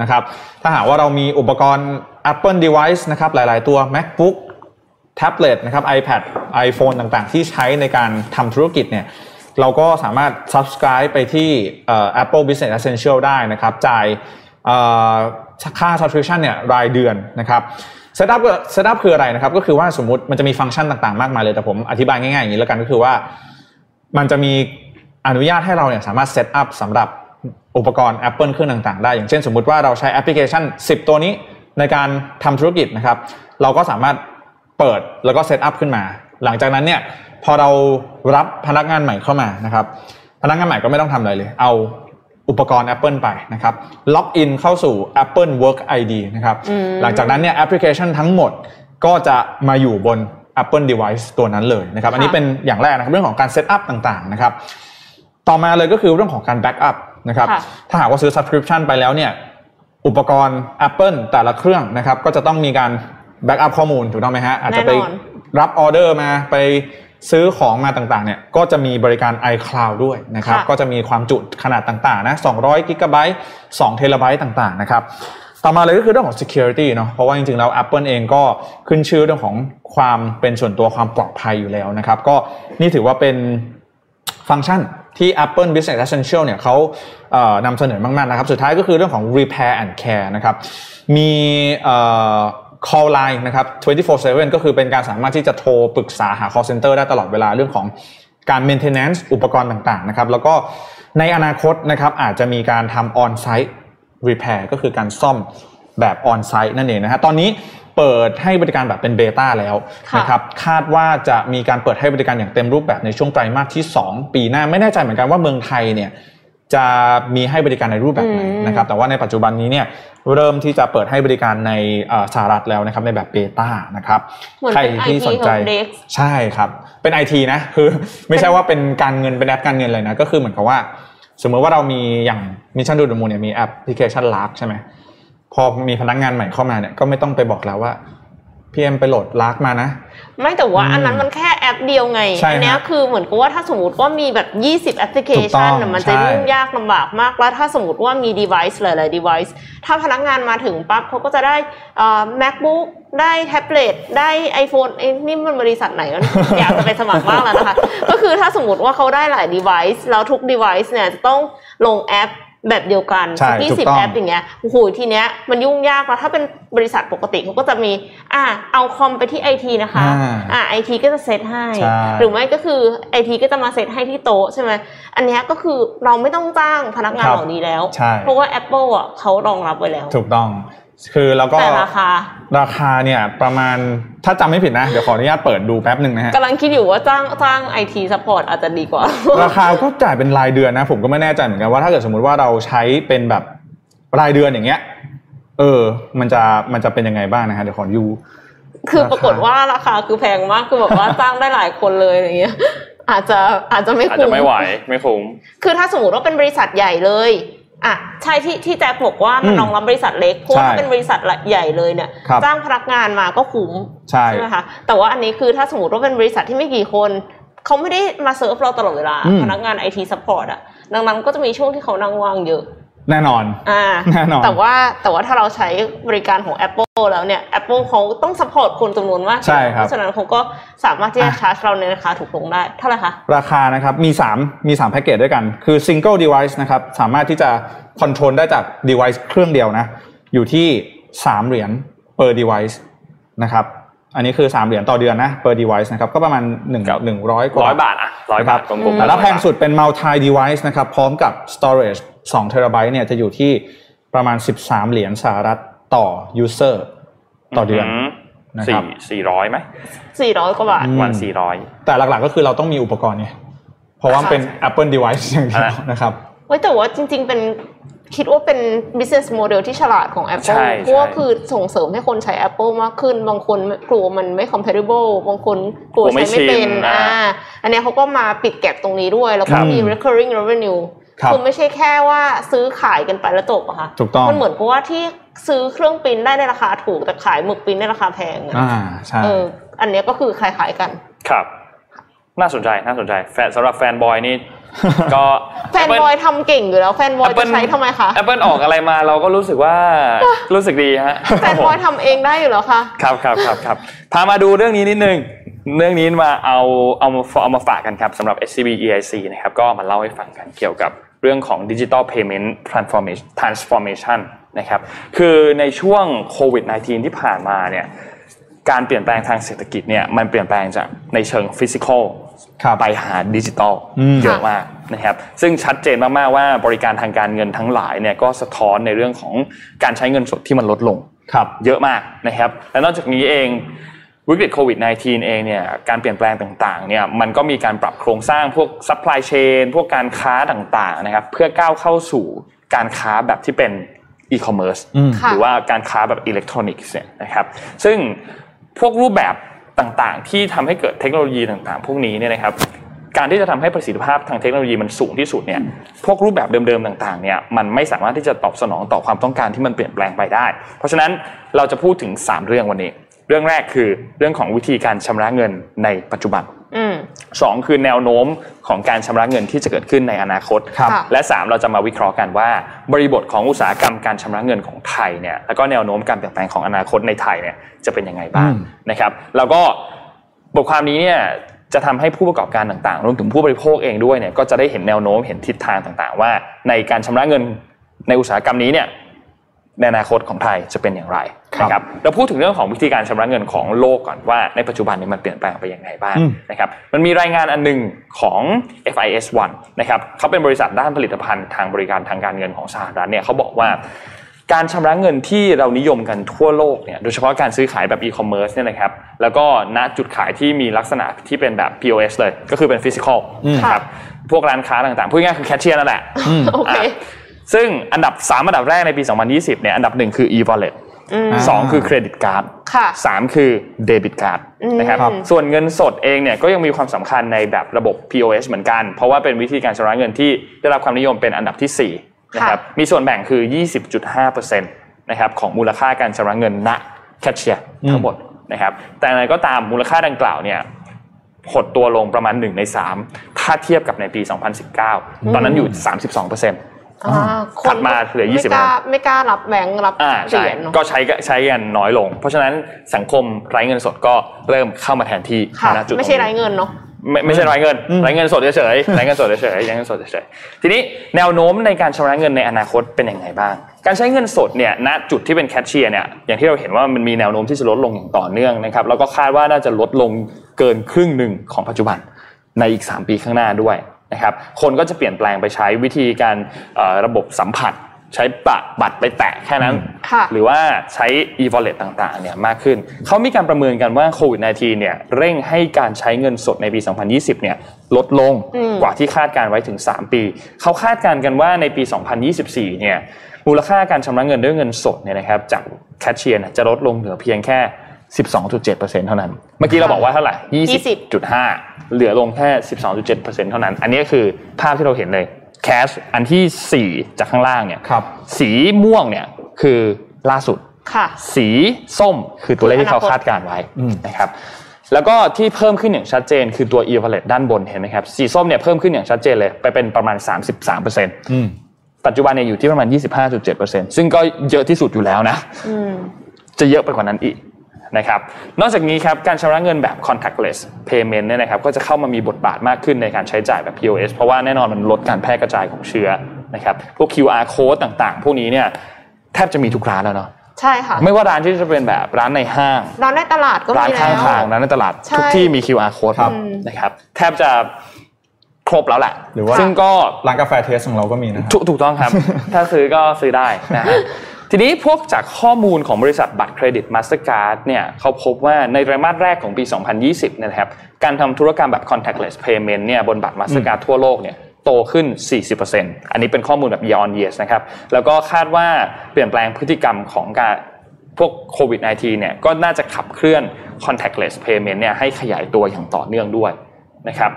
นะครับถ้าหากว่าเรามีอุปกรณ์ Apple device นะครับหลาย ๆ ตัว MacBook แท็บเล็ตนะครับ iPad iPhone ต่าง ๆ ที่ใช้ในการทำธุรกิจเนี่ยเราก็สามารถ subscribe ไปที่ Apple Business Essential ได้นะครับจ่ายค่า subscription เนี่ยรายเดือนนะครับ setup ก็ setup คืออะไรนะครับก็คือว่าสมมติมันจะมีฟังก์ชันต่าง ๆ มากมายเลยแต่ผมอธิบายง่าย ๆ อย่างนี้แล้วกันก็คือว่า มันจะมีอนุญาตให้เราเนี่ยสามารถเซตอัพสำหรับอุปกรณ์ Apple เครื่องต่างๆ ได้ อย่างเช่นสมมุติว่าเราใช้แอปพลิเคชัน 10 ตัวนี้ในการทำธุรกิจนะครับ เราก็สามารถเปิดแล้วก็ setup ขึ้นมา หลังจากนั้นเนี่ยพอเรารับพนักงานใหม่เข้ามานะครับ พนักงานใหม่ก็ไม่ต้องทำอะไรเลย เอาอุปกรณ์ Apple ไปนะครับ login เข้าสู่ Apple Work ID นะครับ หลังจากนั้นเนี่ยแอปพลิเคชันทั้งหมดก็จะมาอยู่บน Apple device ตัวนั้นเลยนะครับอันนี้เป็นอย่างแรกนะครับเรื่องของการ setup ต่างๆนะครับต่อมาเลยก็คือเรื่องของการ backup นะครับค่ะถ้าหากว่าซื้อ subscription ไปแล้วเนี่ยอุปกรณ์ Apple แต่ละเครื่องนะครับก็จะต้องมีการแบ็กอัพข้อมูลถูกต้องไหมฮะอาจจะไปแน่นอนรับออเดอร์มาไปซื้อของมาต่างๆเนี่ยก็จะมีบริการ iCloud ด้วยนะครับค่ะก็จะมีความจุขนาดต่างๆนะ200กิกะไบต์2เทราไบต์ต่างๆนะครับ ต่อมาเลยก็คือเรื่องของ security เนาะเพราะว่าจริงๆแล้ว Apple เองก็ขึ้นชื่อเรื่องของความเป็นส่วนตัวความปลอดภัยอยู่แล้วนะครับ ก็นี่ถือว่าเป็นฟังก์ชันที่ Apple Business Essential เนี่ยเขาเนำเสนอมากๆนะครับ สุดท้ายก็คือเรื่องของ repair and care นะครับ มี call line นะครับ 24/7 ก็คือเป็นการสามารถที่จะโทรปรึกษาหา call center ได้ตลอดเวลาเรื่องของการ maintenance อุปกรณ์ต่างๆนะครับ แล้วก็ในอนาคตนะครับอาจจะมีการทำ on site repair ก็คือการซ่อมแบบ on site นั่นเองนะฮะตอนนี้เปิดให้บริการแบบเป็นเบต้าแล้วค่ะนะครับคาดว่าจะมีการเปิดให้บริการอย่างเต็มรูปแบบในช่วงไตรมาสที่ 2 ปีหน้าไม่แน่ใจเหมือนกันว่าเมืองไทยเนี่ยจะมีให้บริการในรูปแบบไหนอืมนะครับแต่ว่าในปัจจุบันนี้เนี่ยเริ่มที่จะเปิดให้บริการในเอ่อสหรัฐแล้วนะครับในแบบ beta นะครับเหมือนใครเป็นที่ IT สนใจของ Dex ใช่ครับเป็นไอทีนะคือไม่ใช่ว่าเป็นการเงินเป็นแอปการเงินเลยนะก็คือเหมือนกับว่า สมมติว่าเรามีอย่าง Mission To The Moon เนี่ยมีแอปพลิเคชัน Lark ใช่ไหมพอมีพนักงานใหม่เข้ามาเนี่ยก็ไม่ต้องไปบอกแล้วว่า พี่เอ็มไปโหลด Lark มานะ ไม่แต่ว่าอืมอันนั้นมันแค่แอปเดียวไงใช่อัเนี้ยฮะคือเหมือนกับว่าถ้าสมมติว่ามีแบบ 20 แอปพลิเคถูกต้ชัอนงน่ะมันจะใช่ยุ่งยากลำบากมากแล้วถ้าสมมติว่ามี device หลายๆ device ถ้าพนักงานมาถึงปั๊บเขาก็จะได้เอ่อ macbook ได้แท็บเล็ตได้ iPhone เอ้ยนี่มันบริษัทไหนกันอยากจะไปสมัครบ้างแล้วนะคะ ก็คือถ้าสมมติว่าเขาได้หลาย device แล้วทุก device เนี่ยจะต้องลงแอป แบบเดียวกันใช่ยี่ถูสิบกต้อง แอปอย่างเงี้ยโอ้โหทีเนี้ยมันยุ่งยากแล้วถ้าเป็นบริษัทปกติเขาก็จะมี อะเอาคอมไปที่ไอทีนะคะ อ่า อะไอทีก็จะเซตให้ ใช่ หรือไม่ก็คือไอทีก็จะมาเซตให้ที่โต๊ะใช่ไหมอันเนี้ยก็คือเราไม่ต้องจ้างพนักงานครับ เหล่านี้แล้ว ใช่ เพราะว่า Apple อะเขารองรับไว้แล้ว ถูกต้อง คือแล้วก็แต่ราคา ราคาเนี่ยประมาณถ้าจำไม่ผิดนะ เดี๋ยวขออนุญาตเปิดดูแป๊บหนึ่งนะฮะกำลังคิดอยู่ว่าจ้างจ้าง IT support อาจจะดีกว่า ราคาก็จ่ายเป็นรายเดือนนะ ผมก็ไม่แน่ใจเหมือนกันว่าถ้าเกิดสมมุติว่าเราใช้เป็นแบบรายเดือนอย่างเงี้ย เออ มันจะมันจะเป็นยังไงบ้างนะฮะเดี๋ยวขอดูคือปรากฏว่าราคาคือแพงมากคือแบบว่าจ้างได้หลายคนเลยอย่างเงี้ยอาจจะอาจจะไม่อาจคุ้จะมไม่ไหวไม่คุ้มคือถ้าสมมติว่าเป็นบริษัทใหญ่เลย อะใช่ที่ที่แจ็คบอกว่ามันอืมรองรับบริษัทเล็กเพราะว่าใช่ถ้าเป็นบริษัทใหญ่เลยเนี่ยครับจ้างพนักงานมาก็คุ้มใช่ไหมคะแต่ว่าอันนี้คือถ้าสมมติว่าเป็นบริษัทที่ไม่กี่คนเขาไม่ได้มาเซิร์ฟเราตลอดเวลาอืมพนักงาน IT support อะดังนั้นก็จะมีช่วงที่เขานั่งว่างเยอะ แน่นอนอ่าแน่นอน แต่ว่าแต่ว่าถ้าเราใช้บริการของ Apple แล้วเนี่ย Apple เขาต้อง support คนจำนวนมากใช่ครับเพราะฉะนั้นเขาก็สามารถที่จะอะชาร์จเราในราคาถูกลงได้ เท่าไหร่คะ ราคานะครับมี 3 มี3แพ็กเกจด้วยกัน คือ single device นะครับ สามารถที่จะ control ได้จาก device เครื่องเดียวนะ อยู่ที่ 3 เหรียญ per device นะครับ อันนี้คือ 3 เหรียญต่อเดือนนะ per device นะครับก็ประมาณ1ครับ100กว่าร้อยบาทอะร้อยบาทกลมๆแล้วแพงสุดเป็น multi device นะครับพร้อมกับ storage 2 terabyte เนี่ยจะอยู่ที่ประมาณ 13 เหรียญสหรัฐต่อ user ต่อเดือนมนะครัสี่บสี่ร้อยไหม400กว่าบาทอืมวันสี่ร้อยแต่หลักๆก็คือเราต้องมีอุปกรณ์ไงเพราะว่ามันเป็น Apple device อย่างเดียวอ่านะครับ เว้ยแต่ว่าจริง ๆ เป็นคิดว่าเป็น business model ที่ฉลาดของ Apple ใช่เพราะว่าใช่คือส่งเสริมให้คนใช้ Apple มากขึ้น บางคนกลัวมันไม่ compatible บางคนกลัวกลัวไม่ใช้ไม่เป็นชินอ่าอ่าอันเนี้ยเขาก็มาปิดแก็บตรงนี้ด้วย แล้วคก็รับมี recurring revenue ครับคือไม่ใช่แค่ว่าซื้อขายกันไปแล้วจบอะค่ะถูกต้องมันเหมือนกับว่าที่ซื้อเครื่องปริ้นได้ในราคาถูกแต่ขายหมึกปริ้นในราคาแพงอะอ่าใช่เอออันเนี้ยก็คือคล้ายๆกัน ครับ น่าสนใจน่าสนใจแฟนสำหรับแฟนบอยนี่ ก็ fanboy ทำเก่งอยู่แล้ว fanboy จะใช้ทำไมคะแอปเปิลออกอะไรมาเราก็รู้สึกว่ารู้สึกดีฮะแฟนบอยทำเองได้อยู่แล้วค่ะ ครับครับครับครับพามาดูเรื่องนี้นิดนึงเรื่องนี้มาเอาเอามาเอามาฝากกันครับสำหรับ SCB EIC นะครับก็มาเล่าให้ฟังกันเกี่ยวกับเรื่องของ Digital Payment Transformation Transformation นะครับคือในช่วงโควิด -19 ที่ผ่านมาเนี่ย การเปลี่ยนแปลงทางเศรษฐกิจเนี่ยมันเปลี่ยนแปลงจากในเชิง physical ครับไปหาดิจิตอลอืมเยอะมากนะครับซึ่งชัดเจนมากๆว่าบริการทางการเงินทั้งหลายเนี่ยก็สะท้อนในเรื่องของการใช้เงินสดที่มันลดลงครับเยอะมากนะครับและนอกจากนี้เองวิกฤตโควิด -19 เองเนี่ยการเปลี่ยนแปลงต่างๆเนี่ยมันก็มีการปรับโครงสร้างพวก supply chain พวกการค้าต่างๆนะครับเพื่อก้าวเข้าสู่การค้าแบบที่เป็นอีคอมเมิร์ซอืมค่ะหรือว่าการค้าแบบอิเล็กทรอนิกส์เนี่ยนะครับซึ่ง พวกรูปแบบต่างๆ ที่ทำให้เกิดเทคโนโลยีต่างๆ พวกนี้เนี่ยนะครับการที่จะทำให้ประสิทธิภาพทางเทคโนโลยีมันสูงที่สุดเนี่ย พวกรูปแบบเดิมๆต่างๆเนี่ยมันไม่สามารถที่จะตอบสนองต่อความต้องการที่มันเปลี่ยนแปลงไปได้ เพราะฉะนั้นเราจะพูดถึง 3 เรื่องวันนี้ เรื่องแรกคือเรื่องของวิธีการชำระเงินในปัจจุบัน อืมสองคือแนวโน้มของการชำระเงินที่จะเกิดขึ้นในอนาคตครับค่ะและ 3 เราจะมาวิเคราะห์กันว่า บริบทของอุตสาหกรรมการชำระเงินของไทยเนี่ยแล้วก็แนวโน้มการเปลี่ยนแปลงของอนาคตในไทยเนี่ยจะเป็นยังไงบ้างอืมนะครับแล้วก็บทความนี้เนี่ยจะทำให้ผู้ประกอบการต่างๆ รวมถึงผู้บริโภคเองด้วยเนี่ยก็จะได้เห็นแนวโน้มเห็นทิศทางต่างๆ ว่าในการชำระเงินในอุตสาหกรรมนี้เนี่ย ในอนาคตของไทยจะเป็นอย่างไรครับนะครับเราพูดถึงเรื่องของวิธีการชำระเงินของโลกก่อนว่าในปัจจุบันนี้มันเปลี่ยนแปลงไปยังไงบ้างอืมนะครับมันมีรายงานอันหนึ่งของ FIS1 นะครับเขาเป็นบริษัทด้านผลิตภัณฑ์ทางบริการทางการเงินของสหรัฐเนี่ยเขาบอกว่าการชำระเงินที่เรานิยมกันทั่วโลกเนี่ยโดยเฉพาะการซื้อขายแบบอีคอมเมิร์ซเนี่ยนะครับแล้วก็ณจุดขายที่มีลักษณะที่เป็นแบบ POS เลย ก็คือเป็น physical อืมนะครับพวกร้านค้าต่างๆพูดง่ายๆคือแคชเชียร์นั่นแหละโอเคอะ ซึ่งอันดับ 3 อันดับแรกในปี 2020 เนี่ยอันดับหนึ่งคือ e-wallet อืมสองคือ credit card ค่ะสามคือเดบิตการ์ดอืมนะครับครับส่วนเงินสดเองเนี่ยก็ยังมีความสำคัญในแบบระบบ POS เหมือนกัน เพราะว่าเป็นวิธีการชำระเงินที่ได้รับความนิยมเป็นอันดับที่4นะครับมีส่วนแบ่งคือ 20.5%นะครับของมูลค่าการชำระเงินณแคชเชียร์ทั้งหมดนะครับแต่อะไรก็ตามมูลค่าดังกล่าวเนี่ยหดตัวลงประมาณ 1 ใน 3 ถ้าเทียบกับในปี 2019 ตอนนั้นอยู่ 32%อ่าคน ถัดมาเหลือ 20ไม่กล้าไม่กล้ารับแบงค์รับอ่าเหใช่รียญเนาะก็ใช้ก็ใช้กันน้อยลง เพราะฉะนั้นสังคมไร้เงินสดก็เริ่มเข้ามาแทนที่ค่ะณจุดตงนี้ไม่ใช่ไร้เงินเนาะไม่ไม่ใช่ไร้เงินไร้เงินสดเฉยๆไร้เงินสดเฉยๆไร้เงินสดเฉยๆทีนี้แนวโน้มในการชำระเงินในอนาคตเป็นยังไงบ้าง การใช้เงินสดเนี่ยณจุดที่เป็นแคชเชียร์เนี่ยอย่างที่เราเห็นว่ามันมีแนวโน้มที่จะลดลงอย่างต่อเนื่องนะครับแล้วก็คาดว่าน่าจะลดลงเกินครึ่งหนึ่งของปัจจุบันในอีก 3 ปีข้างหน้าด้วย นะครับคนก็จะเปลี่ยนแปลงไปใช้วิธีการเอ่อระบบสัมผัส ใช้ปะบัตรไปแตะแค่นั้นค่ะหรือว่าใช้ e-wallet ต่างๆเนี่ยมากขึ้น เขามีการประเมินกันว่าโควิด -19 เนี่ยเร่งให้การใช้เงินสดในปี 2020 เนี่ยลดลงอืมกว่าที่คาดการไว้ถึง 3 ปี เขาคาดการณ์กันว่าในปี 2024 เนี่ยมูลค่าการชำระเงินด้วยเงินสดเนี่ยนะครับจากแคชเชียร์เนี่ยจะลดลงเหลือเพียงแค่ 12.7%เท่านั้น เมื่อกี้เราบอกว่าเท่าไหร่20.5 เหลือลงแค่ 12.7%เท่านั้น อันนี้คือภาพที่เราเห็นเลยแคชอันทีสี่4 จากข้างล่างเนี่ยครับสีม่วงเนี่ยคือล่าสุดค่ะสีส้มคือตัวเลขที่เขาอนาคตคาดการณ์ไว้อืมนะครับแล้วก็ที่เพิ่มขึ้นอย่างชัดเจนคือตัว e-wallet ด้านบนเห็นไหมครับสีส้มเนี่ยเพิ่มขึ้นอย่างชัดเจนเลยไปเป็นประมาณ 33%อืมปัจจุบันเนี่ยอยู่ที่ประมาณ 25.7%ซึ่งก็เยอะที่สุดอยู่แล้วนะอืมจะเยอะไปกว่านั้นอีก นะครับนอกจากนี้ครับการชำระเงินแบบ contactless payment เนี่ยนะครับก็จะเข้ามามีบทบาทมากขึ้นในการใช้จ่ายแบบ POS เพราะว่าแน่นอนมันลดการแพร่กระจายของเชื้อนะครับพวก QR code ต่างๆ พวกนี้เนี่ยแทบจะมีทุกร้านแล้วเนาะใช่ค่ะไม่ว่าร้านที่จะเป็นแบบร้านในห้าง ร้านในตลาดก็ร้านมีข้างแล้วทางร้านในตลาดใช่ทุกที่มี QR code ครับนะครับแทบจะครบแล้วแหละหรือว่าซึ่งก็ร้านกาแฟเทสของเราก็มีนะครับถูกถูกต้องครับ ถ้าซื้อก็ซื้อได้นะฮะ ทีนี้พวกจากข้อมูลของบริษัทบัตรเครดิต Mastercard เนี่ยเขาพบว่าในไตรมาสแรกของปี 2020เนยนะครับ การทำธุรกรรมแบบ contactless payment เนี่ยบนบัตร Mastercard ทั่วโลกเนี่ยโตขึ้น 40%อันนี้เป็นข้อมูลแบบ year on year นะครับ แล้วก็คาดว่าเปลี่ยนแปลงพฤติกรรมของการพวกโควิด -19 เนี่ยก็น่าจะขับเคลื่อน contactless payment เนี่ยให้ขยายตัวอย่างต่อเนื่องด้วยนะครับ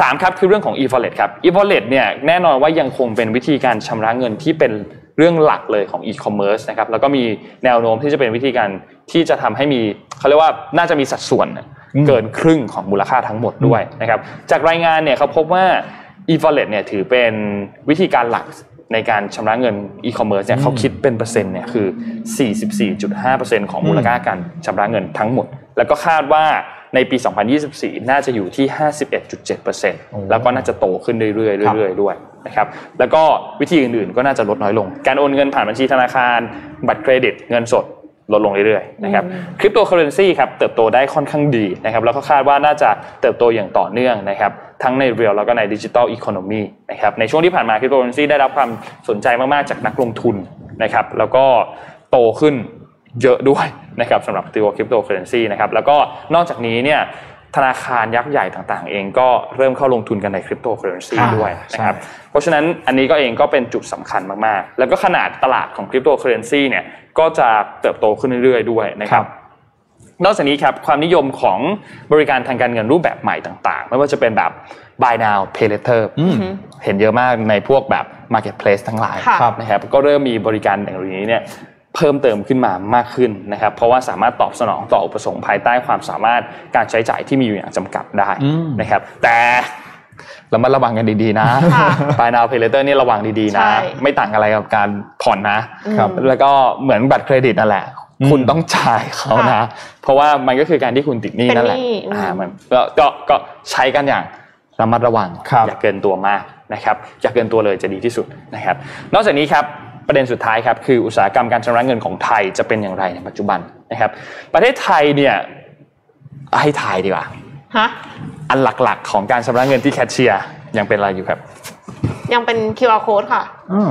สามครับคือเรื่องของ e-wallet ครับ e-wallet เนี่ยแน่นอนว่ายังคงเป็นวิธีการชำระเงินที่เป็น เรื่องหลักเลยของ e-commerce นะครับแล้วก็มีแนวโน้มที่จะเป็นวิธีการที่จะทำให้มีเขาเรียกว่าน่าจะมีสัดส่วนเกินครึ่งของมูลค่าทั้งหมดด้วยนะครับจากรายงานเนี่ยเขาพบว่า e-wallet เนี่ยถือเป็นวิธีการหลักในการชำระเงิน e-commerce เนี่ยเขาคิดเป็นเปอร์เซ็นต์เนี่ยคือ 44.5%ของมูลค่าการชำระเงินทั้งหมด แล้วก็คาดว่า ในปี 2024 น่าจะอยู่ที่ 51.7%แล้วก็น่าจะโตขึ้นเรื่อยๆเรื่อยๆด้วยนะครับแล้วก็วิธีอื่นๆก็น่าจะลดน้อยลง การโอนเงินผ่านบัญชีธนาคาร บัตรเครดิตเงินสดลดลงเรื่อยๆนะครับคริปโตเคอเรนซีครับเติบโตได้ค่อนข้างดีนะครับแล้วก็คาดว่าน่าจะเติบโตอย่างต่อเนื่องนะครับทั้งใน real แล้วก็ในดิจิ t a ลอีโคโนมีนะครับในช่วงที่ผ่านมาคริปโตเคอเรนซีได้รับความสนใจมากๆจากนักลงทุนนะครับแล้วก็โตขึ้น เยอะด้วยนะครับสำหรับตัวคริปโตเคอเรนซีนะครับแล้วก็นอกจากนี้เนี่ยธนาคารยักษ์ใหญ่ต่างๆ เองก็เริ่มเข้าลงทุนกันในคริปโตเคอเรนซีอ่าด้วยนะครับใช่เพราะฉะนั้นอันนี้ก็เองก็เป็นจุดสำคัญมากๆ แล้วก็ขนาดตลาดของคริปโตเคอเรนซีเนี่ยก็จะเติบโตขึ้นเรื่อยๆด้วยนะครับนอกจากนี้ครับความนิยมของบริการทางการเงินรูปแบบใหม่ต่างๆ ไม่ว่าจะเป็นแบบ buy now pay later อืมเห็นเยอะมากในพวกแบบ marketplace ทั้งหลายค่ะนะครับก็เริ่มมีบริการอย่างนี้เนี่ย เพิ่มเติมขึ้นมามากขึ้นนะครับเพราะว่าสามารถตอบสนองต่ออุปสงค์ภายใต้ความสามารถการใช้จ่ายที่มีอยู่อย่างจำกัดได้อืมนะครับ แต่เรามาระวังกันดีๆนะค่ะ buy now pay later นี่ระวังดีๆนะใช่ไม่ต่างอะไรกับการผ่อนนะครับแล้วก็เหมือนบัตรเครดิตนั่นแหละอืมคุณต้องจ่ายเขานะ เพราะว่ามันก็คือการที่คุณติดหนี้นั่นแหละเป็นหนี้อืมอ่ามันก็ก็ก็ใช้กันอย่างระมัดระวังครับอย่าเกินตัวมากนะครับอย่าเกินตัวเลยจะดีที่สุดนะครับ นอกจากนี้ครับ ประเด็นสุดท้ายครับคืออุตสาหกรรมการชำระเงินของไทยจะเป็นอย่างไรในปัจจุบันนะครับ ประเทศไทยเนี่ยให้ทายดีกว่าฮะอันหลักๆ ของการชำระเงินที่แคชเชียร์ยังเป็นอะไรอยู่ครับ ยังเป็น QR code ค่ะอืม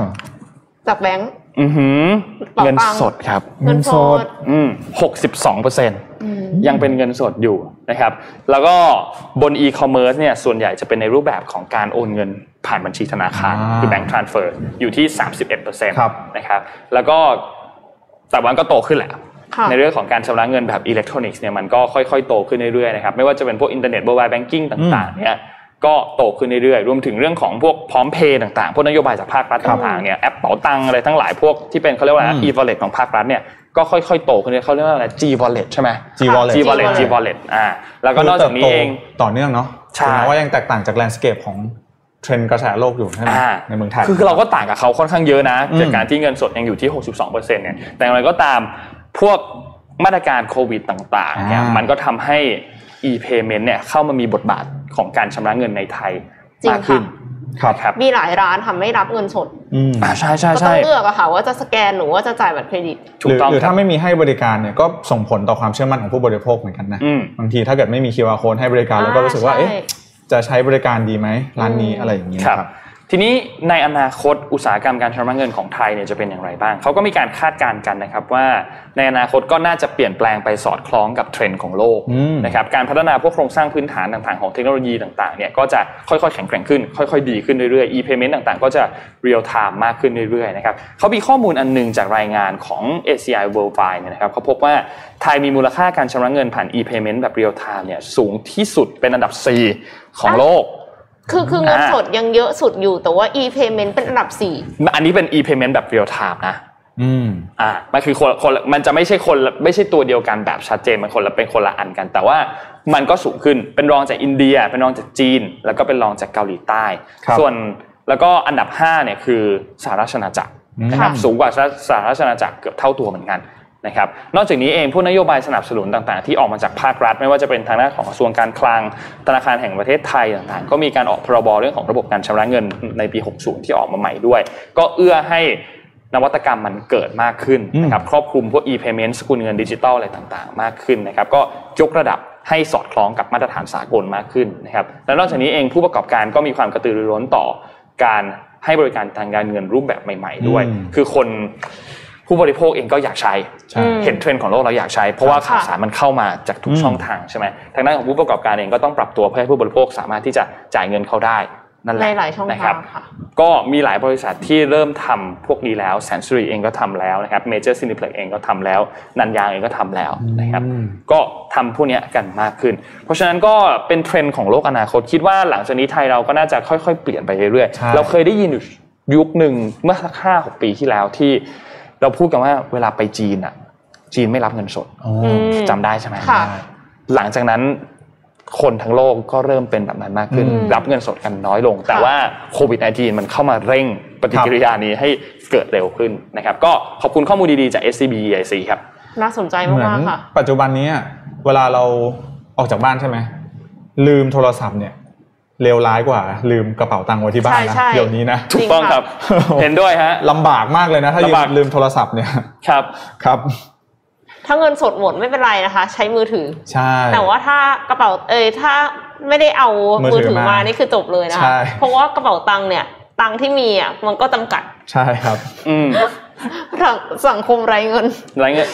จากแบงก์อือหือเป๋าตังค์เงินสดครับ เงินสดอืมหกสิบสองเปอร์เซ็นต์อืมยังเป็นเงินสดอยู่นะครับ แล้วก็บน e-commerce เนี่ยส่วนใหญ่จะเป็นในรูปแบบของการโอนเงิน ผ่านบัญชีธนาคารอ่าคือ bank transfer อยู่ที่ 31%ครับนะครับแล้วก็แต่มันก็โตขึ้นแหละค่ะในเรื่องของการชำระเงินแบบอิเล็กทรอนิกส์เนี่ยมันก็ค่อยๆ โตขึ้นเรื่อยๆนะครับไม่ว่าจะเป็นพวกอินเทอร์เน็ต mobile banking ต่างๆเนี่ยก็โตขึ้นเรื่อยๆรวมถึงเรื่องของพวกพร้อมเพย์ต่างๆ พวกนโยบายจากภาครัฐครับต่างๆเนี่ยแอปเป๋าตังอะไรทั้งหลายพวกที่เป็นเขาเรียกว่าอะไรนะอืม e-wallet ของภาครัฐเนี่ยก็ค่อยๆโตขึ้นเรื่อยๆเขาเรียกว่าอะไร G wallet ใช่ไหม G wallet G wallet G wallet อ่าแล้วก็นอกจากนี้เองต่อเนื่องเนาะใช่ถึงแม้ว่ายังแตกต่างจาก landscape ของ เทรนด์กระแสโลกอยู่ใช่ไหมอ่าในเมืองไทยคือเราก็ต่างกับเขาค่อนข้างเยอะนะอืมจากการที่เงินสดยังอยู่ที่ 62%เนี่ยแต่อย่างไรก็ตามพวกมาตรการโควิดต่างๆเนี่ยอ่ามัมันมันก็ทำให้ e-payment เนี่ยเข้ามามีบทบาทของการชำระเงินในไทยจริงมากขึ้นครับครับมีหลายร้านทำไม่รับเงินสดอืมอ่าใช่ใช่ก็ต้อใช่งเลือกอะค่ะว่าจะสแกนหรือว่าจะจ่ายบัตรเครดิตถูหกรือต้องหรือครัถ้าบไม่มีให้บริการเนี่ยก็ส่งผลต่อความเชื่อมั่นของผู้บริโภคเหมือนกันนะอืมบางทีถ้าเกิดไม่มี QR code ให้บริการแล้วก็รู้สึกว่าอ่าเอ๊ะใช่ จะใช้บริการดีไหมร้านนี้อืมอะไรอย่างเงี้ยครับครับ ทีนี้ในอนาคตอุตสาหกรรมการชำระเงินของไทยเนี่ยจะเป็นอย่างไรบ้าง เขาก็มีการคาดการณ์กันนะครับว่าในอนาคตก็น่าจะเปลี่ยนแปลงไปสอดคล้องกับเทรนด์ของโลกอืมนะครับการพัฒนาพวกโครงสร้างพื้นฐานต่างๆของเทคโนโลยีต่างๆเนี่ยก็จะค่อยๆแข็งแกร่งขึ้น ค่อยๆดีขึ้นเรื่อยๆ e-payment ต่างๆ ก็จะ real time มากขึ้นเรื่อยๆนะครับเขามีข้อมูลอันหนึงจากรายงานของ ACI Worldwide เนี่ยนะครับเขาพบว่าไทยมีมูลค่าการชำระเงินผ่าน e-payment แบบ real time เนี่ยสูงที่สุดเป็นอันดับ 4 ของโลก คือคือเงินอ่าสดยังเยอะสุดอยู่แต่ว่า e-payment เป็นอันดับสี่อันนี้เป็น e-payment แบบ real time นะอืมอ่ามันคือคนละคนละมันจะไม่ใช่คนละไม่ใช่ตัวเดียวกันแบบชัดเจนมันคนละเป็นคนละอันกัน แต่ว่ามันก็สูงขึ้นเป็นรองจากอินเดีย เป็นรองจากจีน แล้วก็เป็นรองจากเกาหลีใต้ครับส่วนแล้วก็อันดับ5เนี่ยคือสหราชอาณาจักรนะครับอืมสูงกว่าสหราชอาณาจักรเกือบเท่าตัวเหมือนกัน นะครับนอกจากนี้เองผู้นโยบายสนับสนุนต่างๆ ที่ออกมาจากภาครัฐ ไม่ว่าจะเป็นทางด้านของกระทรวงการคลังธนาคารแห่งประเทศไทยต่างๆ ก็มีการออกพรบเรื่องของระบบการชำระเงินในปี 60 ที่ออกมาใหม่ด้วย ก็เอื้อให้นวัตกรรมมันเกิดมากขึ้นนะครับครอบคลุมพวก e-payment สกุลเงินดิจิตอลอะไรต่างๆ มากขึ้นนะครับก็ยกระดับให้สอดคล้องกับมาตรฐานสากลมากขึ้นนะครับและนอกจากนี้เองผู้ประกอบการก็มีความกระตือรือร้นต่อการให้บริการทางการเงินรูปแบบใหม่ ๆ ด้วย คือคน ผู้บริโภคเองก็อยากใช้ใช่เห็นเทรนด์ของโลกเราอยากใช้ เพราะว่าข่าวสารมันเข้ามาจากทุกช่องทางใช่ไหมทางด้านของผู้ประกอบการเองก็ต้องปรับตัวเพื่อให้ผู้บริโภคสามารถที่จะจ่ายเงินเขาได้นั่นแหละในหลายช่องทางนะครับงค่ะก็มีหลายบริษัทที่เริ่มทำพวกนี้แล้วแสนสิริเองก็ทำแล้วนะครับเมเจอร์ซีนีเพล็กซ์เองก็ทำแล้ว นันยางเองก็ทำแล้วนะครับก็ทำพวกเนี้ยกันมากขึ้น เพราะฉะนั้นก็เป็นเทรนด์ของโลกอนาคตคิดว่าหลังจากนี้ไทยเราก็น่าจะค่อยๆ เปลี่ยนไปเรื่อยใช่ๆเราเคยได้ยินอยู่ยุคหนึ่งเมื่อสักห้าหกปีที่แล้วที่ เราพูดกันว่าเวลาไปจีนอะ จีนไม่รับเงินสดอ๋ออืมจำได้ใช่ไหมค่ะหลังจากนั้นคนทั้งโลกก็เริ่มเป็นแบบนั้นมากขึ้นอืมรับเงินสดกันน้อยลง แต่ค่ะว่าโควิด -19 มันเข้ามาเร่งปฏิกิริยานี้ให้เกิดเร็วขึ้นนะครับ ก็ขอบคุณข้อมูลดีๆจาก SCB EIC ครับ น่าสนใจเหมือนมากๆค่ะ ปัจจุบันนี้อะเวลาเราออกจากบ้านใช่ไหมลืมโทรศัพท์เนี่ย เลวร้ายกว่า ลืมกระเป๋าตังค์ไว้ที่บ้านนะใช่ใช่เดี๋ยวนี้นะถูกต้องครับ เห็นด้วยฮะลำบากมากเลยนะถ้าลืลำบากมลืมโทรศัพท์เนี่ยครับครับ ถ้าเงินสดหมดไม่เป็นไรนะคะ ใช้มือถือใช่แต่ว่าถ้ากระเป๋าเอยถ้าไม่ได้เอามืมืออถือถือมามานี่คือจบเลยนะใช่คะเพราะว่ากระเป๋าตังค์เนี่ยตังค์ที่มีอะมันก็จำกัดใช่ครับ อืม สังสังคมไร้เงินอะไรเงี้ย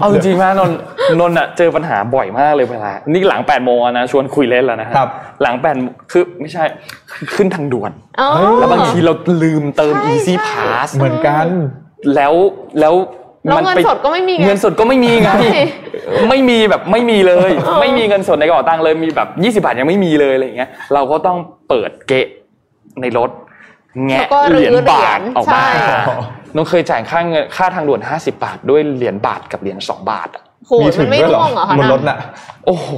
เอาจริงๆว่านนท์นนท์อะเจอปัญหาบ่อยมากเลยเวลานี่หลัง8ปดโมงอะนะชวนคุยเล่นแล้วนะฮะครับ หลัง8ปดคือไม่ใช่คือขึ้นทางด่วนอ๋อเฮ้ยแล้วบางทีเราลืมเติมใช่ Easy ใช่ Pass เหมือนกัน แล้วแล้วแล้วมัเงินไปสดก็ไม่มีไงเงินสดก็ไม่มีไงใช่ไม่มีแบบไม่มีเลยเออไม่มีเงินสดในกระเป๋าตังค์เลยมีแบบ20บาทยังไม่มีเลยอะไรอย่างเงี้ย เราก็ต้องเปิดเกะในรถแงะแล้วก็เหรียญรื้อเหรียญบาทออกมาใช่ น้องเคยจ่ายค่าเงินค่าทางด่วน 50 บาท ด้วยเหรียญบาทกับเหรียญ2บาทอะโหมันไม่ร่วงเหรอคะบนรถนะน่ะโอ้โห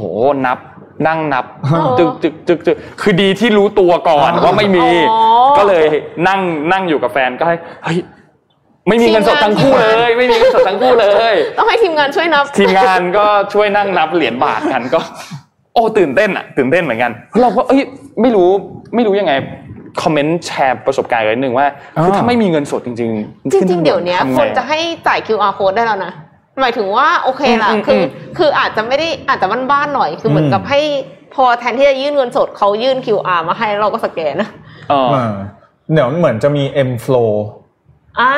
นับนั่งนับอ๋อจึกจึกจึกจึกคือดีที่รู้ตัวก่อนอ๋อว่าไม่มีอ๋อก็เลยนั่งนั่งอยู่กับแฟนก็ให้เฮ้ยไม่มีเงินสดทั้งคู่เลย ไม่มีเงินสดทั้งคู่เลย ต้องให้ทีมงานช่วยนับ ทีมงานก็ช่วยนั่งนับเหรียญบาทกันก็ โอ้ตื่นเต้นอะตื่นเต้นเหมือนกันเราก็เอ้ยไม่รู้ไม่รู้ยังไง คอมเมนต์แชร์ประสบการณ์กันนิดนึงว่าคือถ้าไม่มีเงินสดจริง ๆ จริง ๆ เดี๋ยวเนี้ยทำไงคนจะให้จ่าย QR code ได้แล้วนะหมายถึงว่าโอเคละอืมอืมคืออมคืออาจจะไม่ได้อาจจะบ้านๆหน่อย คือเหมือนกับให้พอแทนที่จะยื่นเงินสดเขายื่น QR มาให้เราก็สแกนนะเออเออเดี๋ยวเหมือนจะมี M flow อ่า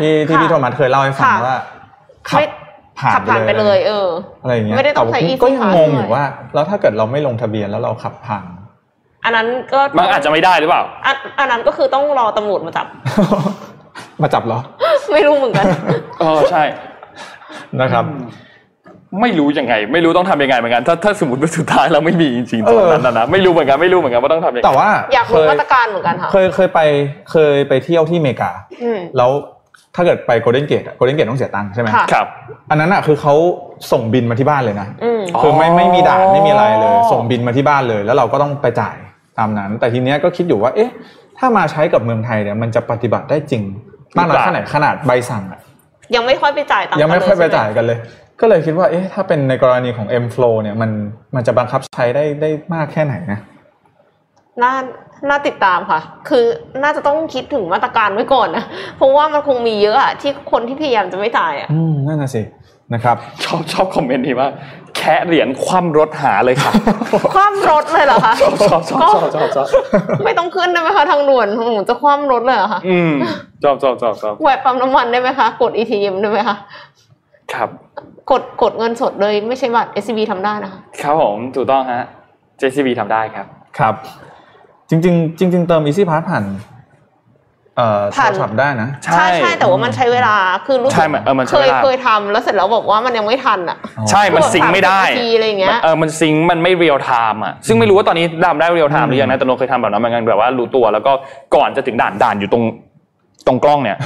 ที่ที่ค่ะพี่โทมัสเคยเล่าให้ฟังค่ะว่าขับไม่ผ่านขับผ่านไปเลย เออ อะไรอย่างเงี้ยไม่ได้ต้องใช้แต่ Easy ก็ยัง Pass งงอยู่ด้วยว่า แล้วถ้าเกิดเราไม่ลงทะเบียนแล้วเราขับผ่าน อันนั้นก็มันอาจจะไม่ได้หรือเปล่าอันอันนั้นก็คือต้องรอตำรวจมาจับ มาจับเหรอ ไม่รู้เหมือนกันเออใช่นะครับ ไม่รู้ยังไง ไม่รู้ต้องทำยังไงเหมือนกัน ถ้าถ้าสมมติว่าสุดท้ายเราไม่มีจริงๆเอตออนนั้นนะไม่รู้เหมือนกันไม่รู้เหมือนกันว่าต้องทำยังไงแต่ว่าอยากเครู้ยมาตรการเหมือนกันค่ะเคยเคยไปเคยไปเที่ยวที่อเมริกาอืมแล้วถ้าเกิดไปโกลเด้นเกตโกลเด้นเกตต้องเสียตังค์ใช่ไหมค่ะครับ อันนั้นอะคือเขาส่งบินมาที่บ้านเลยนะอืมอ๋อคือไม่ไม่มีด่านไม่มีอะไรเลย ส่งบินมาที่บ้านเลย แล้วเราก็ต้องไปจ่าย ตามนั้น แต่ทีเนี้ยก็คิดอยู่ว่า เอ๊ะ ถ้ามาใช้กับเมืองไทยเนี่ยมันจะปฏิบัติได้จริงมากน้อยแค่ไหนขนาดใบสั่งอะยังไม่ค่อยไปจ่ายตังค์ยังไม่กันเลค่อยไปใช่หจ่ายกันเลย ก็เลยคิดว่าเอ๊ะถ้าเป็นในกรณีของ M Flow เนี่ยมันมันจะบังคับใช้ได้ได้มากแค่ไหนนะน่าน่าติดตามค่ะ คือน่าจะต้องคิดถึงมาตรการไว้ก่อนนะ เพราะว่ามันคงมีเยอะอะที่คนที่พยายามจะไม่จ่ายอะอืมนั่นน่ะสินะครับ ชอบชอบคอมเมนต์นี้มาก แค่เหรียญคว่ำรถหาเลยค่ะ คว่ำรถเลยเหรอคะชอบชอบชอบชอบชอบชอบไม่ต้องขึ้นได้ไหมคะทางด่วนหนูจะคว่ำรถเลยเหรอคะอืมชอบชอบชอบชอบแหวกปั๊มน้ำมันได้ไหมคะ กด ATM ได้ไหมคะครับ กดกดเงินสดเลยไม่ใช่บัตร SCB ทำได้นะคะ ครับผมถูกต้องฮะ JCB ทำได้ครับ ครับ จริง ๆ จริง ๆ เติม Easy Pass ผ่านเอ่อ ผ่านโทรศัพท์ได้นะใช่ใช่ใช่แต่ว่ามันใช้เวลาคือรู้สึกใช่มันเออมันใช้เคยเวลาเคยทำแล้วเสร็จแล้วบอกว่ามันยังไม่ทันอะใช่มัน sync ไม่ได้สามสิบนาทีอะไรอย่างเงี้ยเออมัน sync มันไม่ real-time อะซึ่งไม่รู้ว่าตอนนี้ทำได้ real-time หรือยังนะแต่โนเคยทำแบบนั้นเหมือนกันแบบว่ารู้ตัวแล้วก็ก่อนจะถึงด่านด่านอยู่ตรงตรงกล้องเนี่ย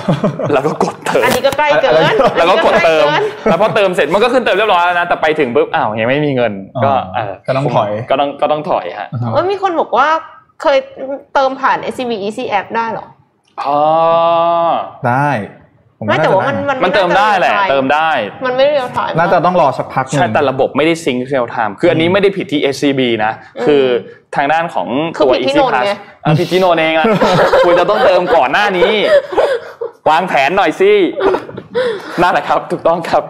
แล้วก็กดเติมอันนี้ก็ใกล้เกินแล้วก็กดเติมอันนี้ใกล้แล้วพอเติมเสร็จมันก็ขึ้นเติมเรียบร้อยแล้วนะแต่ไปถึงปุ๊บอ้าวยังไม่มีเงิน ก็อ๋อเออก็ต้องถอยก็ต้องก็ต้องถอยฮะเกินเออมีคนบอกว่าเคยเติมผ่าน SCB Easy App ได้เหรอ อ๋อได้ผมไม่แต่ว่ามันน่าจะมันมันเติมได้แหละ เติมได้ มันไม่ real-timeน่าจะต้องรอสักพักหนึ่งใช่แต่ระบบไม่ได้ sync real-time คืออันนี้ไม่ได้ผิดที่ SCB นะ คือทางด้านของคือตัวผิดที่ Easy โนน Pass ไงอะผิดที่โนนเองอะคุณจะต้องเติมก่อนหน้านี้ วางแผนหน่อยสินั่นแหละครับ ถูกต้องครับ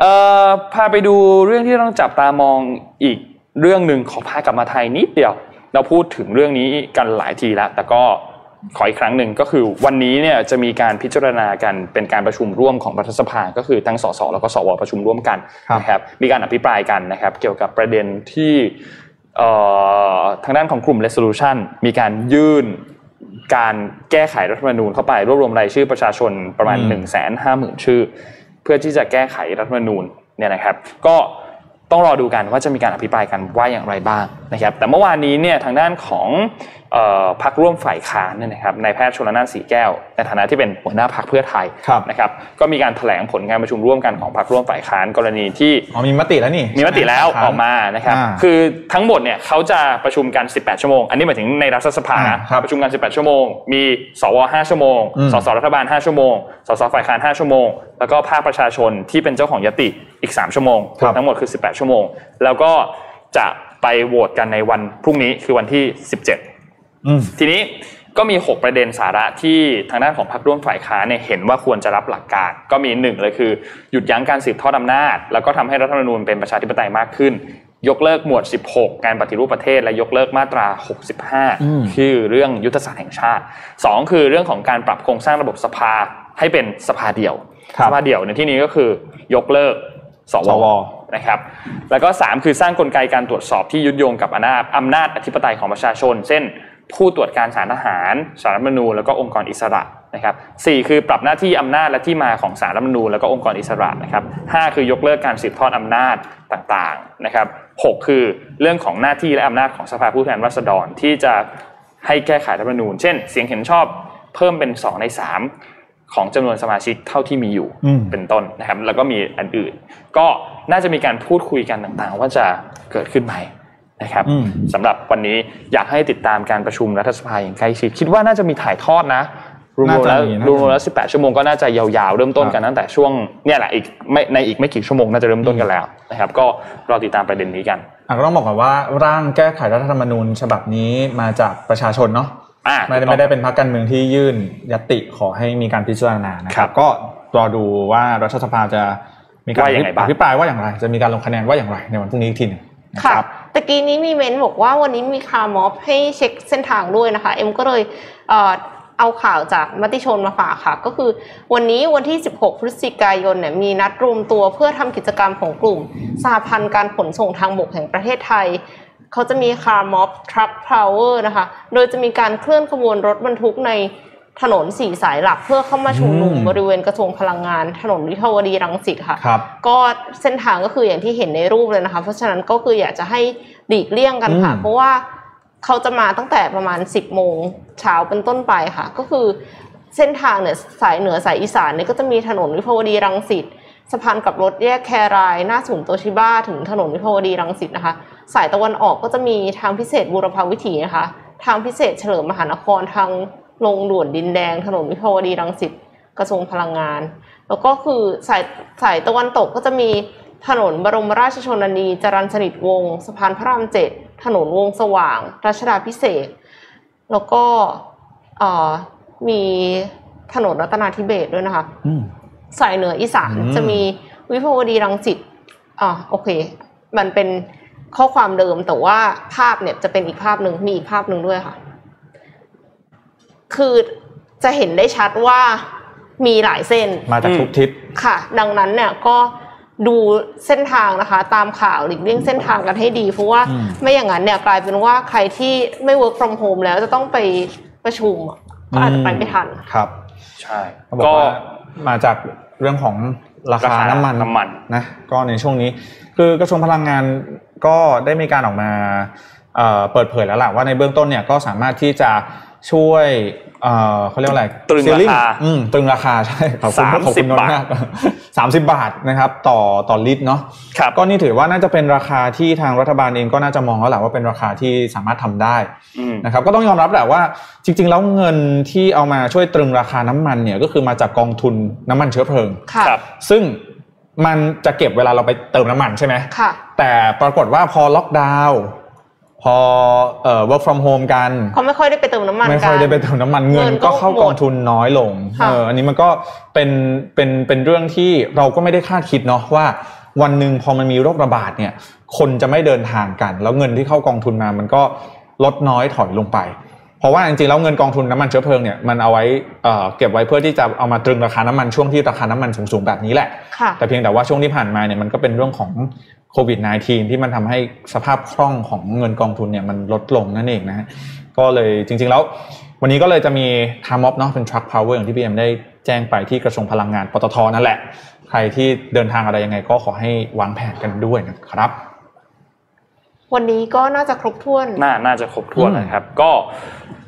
เอ่อพาไปดูเรื่องที่ต้องจับตามองอีกเรื่องหนึ่งขอพากลับมาไทยนิดเดียว เราพูดถึงเรื่องนี้กันหลายทีแล้ว แต่ก็ ขออีกครั้งหนึ่งก็คือวันนี้เนี่ยจะมีการพิจารณากันเป็นการประชุมร่วมของรัฐสภา ก็คือทั้งสสแล้วก็สวประชุมร่วมกันครับนะครับมีการอภิปรายกันนะครับ เกี่ยวกับประเด็นที่เอ่อทางด้านของกลุ่ม resolution มีการยื่นการแก้ไขรัฐธรรมนูญเข้าไปรวบรวมรายชื่อประชาชนประมาณอืม1 5 0 0 0 0 ชื่อ เพื่อที่จะแก้ไขรัฐธรรมนูญเนี่ยนะครับ ก็ต้องรอดูกันว่าจะมีการอภิปรายกันว่าอย่างไรบ้างนะครับ แต่เมื่อวานนี้เนี่ยทางด้านของเอ่อพรรคร่วมฝ่ายค้านเนี่ยนะครับนายแพทย์ชลนานสีแก้ว ในฐานะที่เป็นหัวหน้าพรรคเพื่อไทยครับนะครับก็มีการแถลงผลการประชุมร่วมกันของพรรคร่วมฝ่ายค้านกรณีที่อ๋อมีมติแล้วนี่มีมติแล้วออกมานะครับอ่าคือทั้งหมดเนี่ยเขาจะประชุมกัน 18 ชั่วโมง อันนี้หมายถึงในรัฐสภาอ่านะครับประชุมกัน 18 ชั่วโมง มีสว 5 ชั่วโมงอืมสสรัฐบาล 5 ชั่วโมง สสฝ่ายค้าน 5 ชั่วโมง แล้วก็ภาคประชาชนที่เป็นเจ้าของยติอีก 3 ชั่วโมงรวมทั้งหมดคือ 18 ชั่วโมง แล้วก็จะไปโหวตกันในวันพรุ่งนี้คือวันที่ 17อืม ทีนี้ก็มี 6 ประเด็นสาระที่ทางด้านของพรรคร่วมฝ่ายค้านเนี่ยเห็นว่าควรจะรับหลักการ ก็มีหนึ่งเลยคือ หยุดยั้งการสืบทอดอำนาจ แล้วก็ทำให้รัฐธรรมนูญเป็นประชาธิปไตยมากขึ้น ยกเลิกหมวด 16 การปฏิรูปประเทศ และยกเลิกมาตราอืม65 คือเรื่องยุทธศาสตร์แห่งชาติ 2 คือเรื่องของการปรับโครงสร้างระบบสภาให้เป็นสภาเดี่ยวครับสภาเดี่ยวในที่นี้ก็คือยกเลิกสสวนะครับแล้วก็ 3 คือสร้างกลไกการตรวจสอบที่ยึดโยงกับอำนาจอำนาจอธิปไตยของประชาชน เช่น ผู้ตรวจการสารทหารสารรัฐธรรมนูญแล้วก็องค์กรอิสระนะครับสี่คือปรับหน้าที่อำนาจและที่มาของสารรัฐธรรมนูญแล้วก็องค์กรอิสระนะครับห้าคือยกเลิกการสืบทอดอำนาจต่างๆนะครับหกคือเรื่องของหน้าที่และอำนาจของสภาผู้แทนราษฎรที่จะให้แก้ไขรัฐธรรมนูญ เช่น เสียงเห็นชอบเพิ่มเป็น 2 ใน 3 ของจำนวนสมาชิกเท่าที่มีอยู่อืมเป็นต้นนะครับ แล้วก็มีอันอื่น ก็น่าจะมีการพูดคุยกันต่างๆ ว่าจะเกิดขึ้นไหม นะครับอืมสำหรับวันนี้อยากให้ติดตามการประชุมรัฐสภาอย่างใกล้ชิดคิดว่าน่าจะมีถ่ายทอดนะรวมๆแล้วน่าจะมีน่าจะมีรวมๆแล้ว 18 ชั่วโมงก็น่าจะยาวๆ เริ่มต้นกันตั้งแต่ช่วงเนี่ยแหละอีกไม่ในอีกไม่กี่ชั่วโมงน่าจะเริ่มต้นกันแล้วนะครับก็รอติดตามประเด็นนี้กันอะก็ต้องบอกก่อนว่าร่างแก้ไขรัฐธรรมนูญ ฉบับนี้มาจากประชาชนเนาะอ่าไม่ได้ไม่ได้เป็นพรรคการเมืองที่ยื่นยติขอให้มีการพิจารณานะคครัรับบก็รอดูว่ารัฐสภาจะมีการว่ายังไงบ้างอภิปรายว่าอย่างไร จะมีการลงคะแนนว่าอย่างไรในวันพรุ่งนี้อีกทีหนึงนะค่ะครับ ตะกี้นี้มีเมนบอกว่าวันนี้มีคาร์มอบให้เช็คเส้นทางด้วยนะคะ เอ็มก็เลยเออเอาข่าวจากมติชนมาฝากค่ะ ก็คือวันนี้วันที่ 16 พฤศจิกายนเนี่ยมีนัดรวมตัวเพื่อทำกิจกรรมของกลุ่มสหพันธ์การขนส่งทางบกแห่งประเทศไทย เขาจะมีคาร์ม็อบ Truck Power นะคะ โดยจะมีการเคลื่อนขบวนรถบรรทุกใน ถนนสี่สายหลักเพื่อเข้ามาชุมนุมอืมบริเวณกระทรวงพลังงาน ถนนวิภาวดีรังสิตค่ะครับก็เส้นทางก็คืออย่างที่เห็นในรูปเลยนะคะ เพราะฉะนั้นก็คืออยากจะให้หลีกเลี่ยงกันค่ะอืมเพราะว่าเขาจะมาตั้งแต่ประมาณ 10 โมงเช้าเป็นต้นไปค่ะ ก็คือเส้นทางเนี่ยสายเหนือสายอีสานเนี่ยก็จะมีถนนวิภาวดีรังสิตสะพานกลับรถแยกแคราย หน้าศูนย์โตชิบ้าถึงถนนวิภาวดีรังสิตนะคะ สายตะวันออกก็จะมีทางพิเศษบูรพาวิถีนะคะ ทางพิเศษเฉลิมมหานครทาง ลงด่วนดินแดง ถนนวิภาวดีรังสิตกระทรวงพลังงาน แล้วก็คือสายสายตะวันตกก็จะมีถนนบรมราชชนนีจรัญสนิทวงศ์สะพานพระรามเจ็ดถนนวงสว่าง รัชดาพิเศษกแล้วก็เอ่อมีถนนรัตนาธิเบศรด้วยนะคะอืมสายเหนืออีสานอืมจะมีวิภาวดีรังสิตอ่าโอเค มันเป็นข้อความเดิมแต่ว่าภาพเนี่ยจะเป็นอีกภาพหนึ่งมีอีกภาพหนึ่งด้วยค่ะ คือจะเห็นได้ชัดว่ามีหลายเส้นมาจากทุกทิศค่ะ ดังนั้นเนี่ยก็ดูเส้นทางนะคะ ตามข่าวหลีกเลี่ยงเส้นทางกันให้ดี เพราะว่าอืมไม่อย่างนั้นเนี่ยกลายเป็นว่าใครที่ไม่ work from home แล้วจะต้องไปประชุมอะก็อาจจะไปไม่ทันครับ ใช่เขาบอกว่ามาจากเรื่องของราคาราคาน้ำมันน้ำมันนะก็ในช่วงนี้ คือกระทรวงพลังงานก็ได้มีการออกมาเอ่อเปิดเผยแล้วล่ะว่าในเบื้องต้นเนี่ยก็สามารถที่จะ ช่วยเอ่อเขาเรียกว่าอะไรตรึง Ceiling ราคาอืมตรึงราคาใช่ขอบคุณสามสิบขอบคุณนนท์มากสามสิบบาทนะครับต่อต่อลิตรเนาะครับก็นี่ถือว่าน่าจะเป็นราคาที่ทางรัฐบาลเองก็น่าจะมองแล้วแหละว่าเป็นราคาที่สามารถทำได้อืมนะครับก็ต้องยอมรับแหละว่าจริง ๆ แล้วเงินที่เอามาช่วยตรึงราคาน้ำมันเนี่ยก็คือมาจากกองทุนน้ำมันเชื้อเพลิงค่ะครับซึ่งมันจะเก็บเวลาเราไปเติมน้ำมันใช่ไหมค่ะแต่ปรากฏว่าพอล็อกดาวน์ พอเอ่อ work from home กันเขาไม่ค่อยได้ไปเติมน้ำมันไม่กัค่อยนได้ไปเติมน้ำมันเงินเงินก็ก็เข้ากองทุนน้อยลงค่ะเอออันนี้มันก็เป็นเป็นเป็นเรื่องที่เราก็ไม่ได้คาดคิดเนาะว่า วันหนึ่งพอมันมีโรคระบาดเนี่ย คนจะไม่เดินทางกัน แล้วเงินที่เข้ากองทุนมามันก็ลดน้อยถอยลงไป เพราะว่าจริงๆแล้วเงินกองทุนน้ำมันเชื้อเพลิงเนี่ยมันเอาไว้เอ่อเก็บไว้เพื่อที่จะเอามาตรึงราคาน้ำมันช่วงที่ราคาน้ำมันสูงๆแบบนี้แหละค่ะแต่เพียงแต่ว่าช่วงที่ผ่านมาเนี่ยมันก็เป็นเรื่องของโค วิด -19 ที่มันทำให้สภาพคล่องของเงินกองทุนเนี่ยมันลดลงนั่นเองนะฮะก็เลยจริง ๆ แล้ว วันนี้ก็เลยจะมีทามม็อบเนาะเป็น truck power อย่างที่พี่เอ็มได้แจ้งไปที่กระทรวงพลังงานปตทนั่นแหละ ใครที่เดินทางอะไรยังไงก็ขอให้วางแผนกันด้วยนะครับวันนี้ก็น่าจะครบถ้วน น่า น่าจะครบถ้วนอืมนะครับ ก็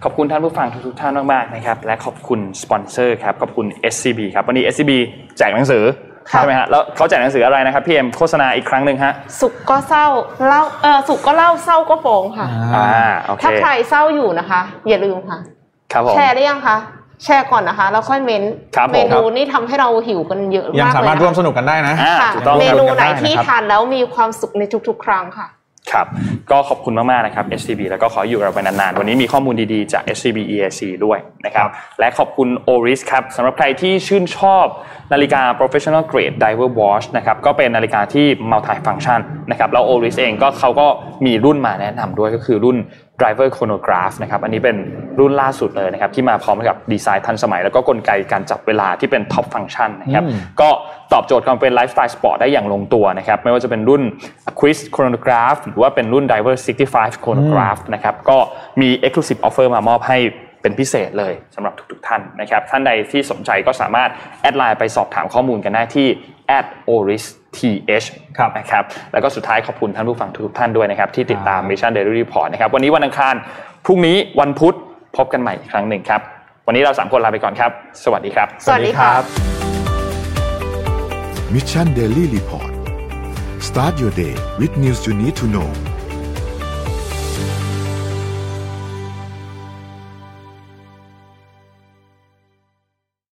ขอบคุณท่านผู้ฟังทุกๆท่านมากๆนะครับ และขอบคุณสปอนเซอร์ครับ ขอบคุณ SCB ครับ วันนี้ SCB แจกหนังสือค่ะ ใช่ไหมฮะแล้วเขาแจกหนังสืออะไรนะครับพี่เอ็มโฆษณาอีกครั้งหนึ่งฮะสุขก็เศร้าเล่าเออสุขก็เล่าเศร้าก็ฟ้องค่ะอ่าโอเคถ้าใครเศร้าอยู่นะคะ อย่าลืมค่ะครับผมแชร์ได้ยังคะแชร์ก่อนนะคะแล้วค่อยเม้นต์ครับผมเมนูนี่ทำให้เราหิวกันเยอะยังมากสาเลยมารถนะร่วมสนุกกันได้นะอ่าค่ะถูกต้องเมครับนูไหนได้นะครับที่ทานแล้วมีความสุขในทุกๆ ครั้งค่ะ ครับ ก็ขอบคุณมากๆนะครับ SCB แล้วก็ขออยู่กับเราไปนานๆ วันนี้มีข้อมูลดีๆ จาก SCB EAC ด้วยนะครับ และขอบคุณ Oris ครับสำหรับใครที่ชื่นชอบนาฬิกา professional grade diver watch นะครับ ก็เป็นนาฬิกาที่ multi function นะครับ แล้ว Oris เองก็เขาก็มีรุ่นมาแนะนำด้วยก็คือรุ่น driver chronograph นะครับอันนี้เป็นรุ่นล่าสุดเลยนะครับที่มาพร้อมกับดีไซน์ทันสมัย แล้วก็กลไกการจับเวลาที่เป็น top function นะครับอืมก็ตอบโจทย์ความเป็นไลฟ์สไตล์สปอร์ตได้อย่างลงตัวนะครับไม่ว่าจะเป็นรุ่น Aquis Chronograph หรือว่าเป็นรุ่น Diver 65 Chronograph นะครับก็มี Exclusive Offer มามอบให้เป็นพิเศษเลยสำหรับทุกๆท่านนะครับท่านใดที่สนใจก็สามารถแอดไลน์ไปสอบถามข้อมูลกันได้ที่ @oristh ครับนะครับ แล้วก็สุดท้ายขอบคุณท่านผู้ฟังทุกๆท่านด้วยนะครับ ที่ติดตาม Mission Daily Report นะครับ วันนี้วันอังคาร พรุ่งนี้วันพุธพบกันใหม่อีกครั้งหนึ่งครับ วันนี้เราสามคนลาไปก่อนครับ สวัสดีครับ สวัสดีค่ะ Mission Daily Report start your day with news you need to know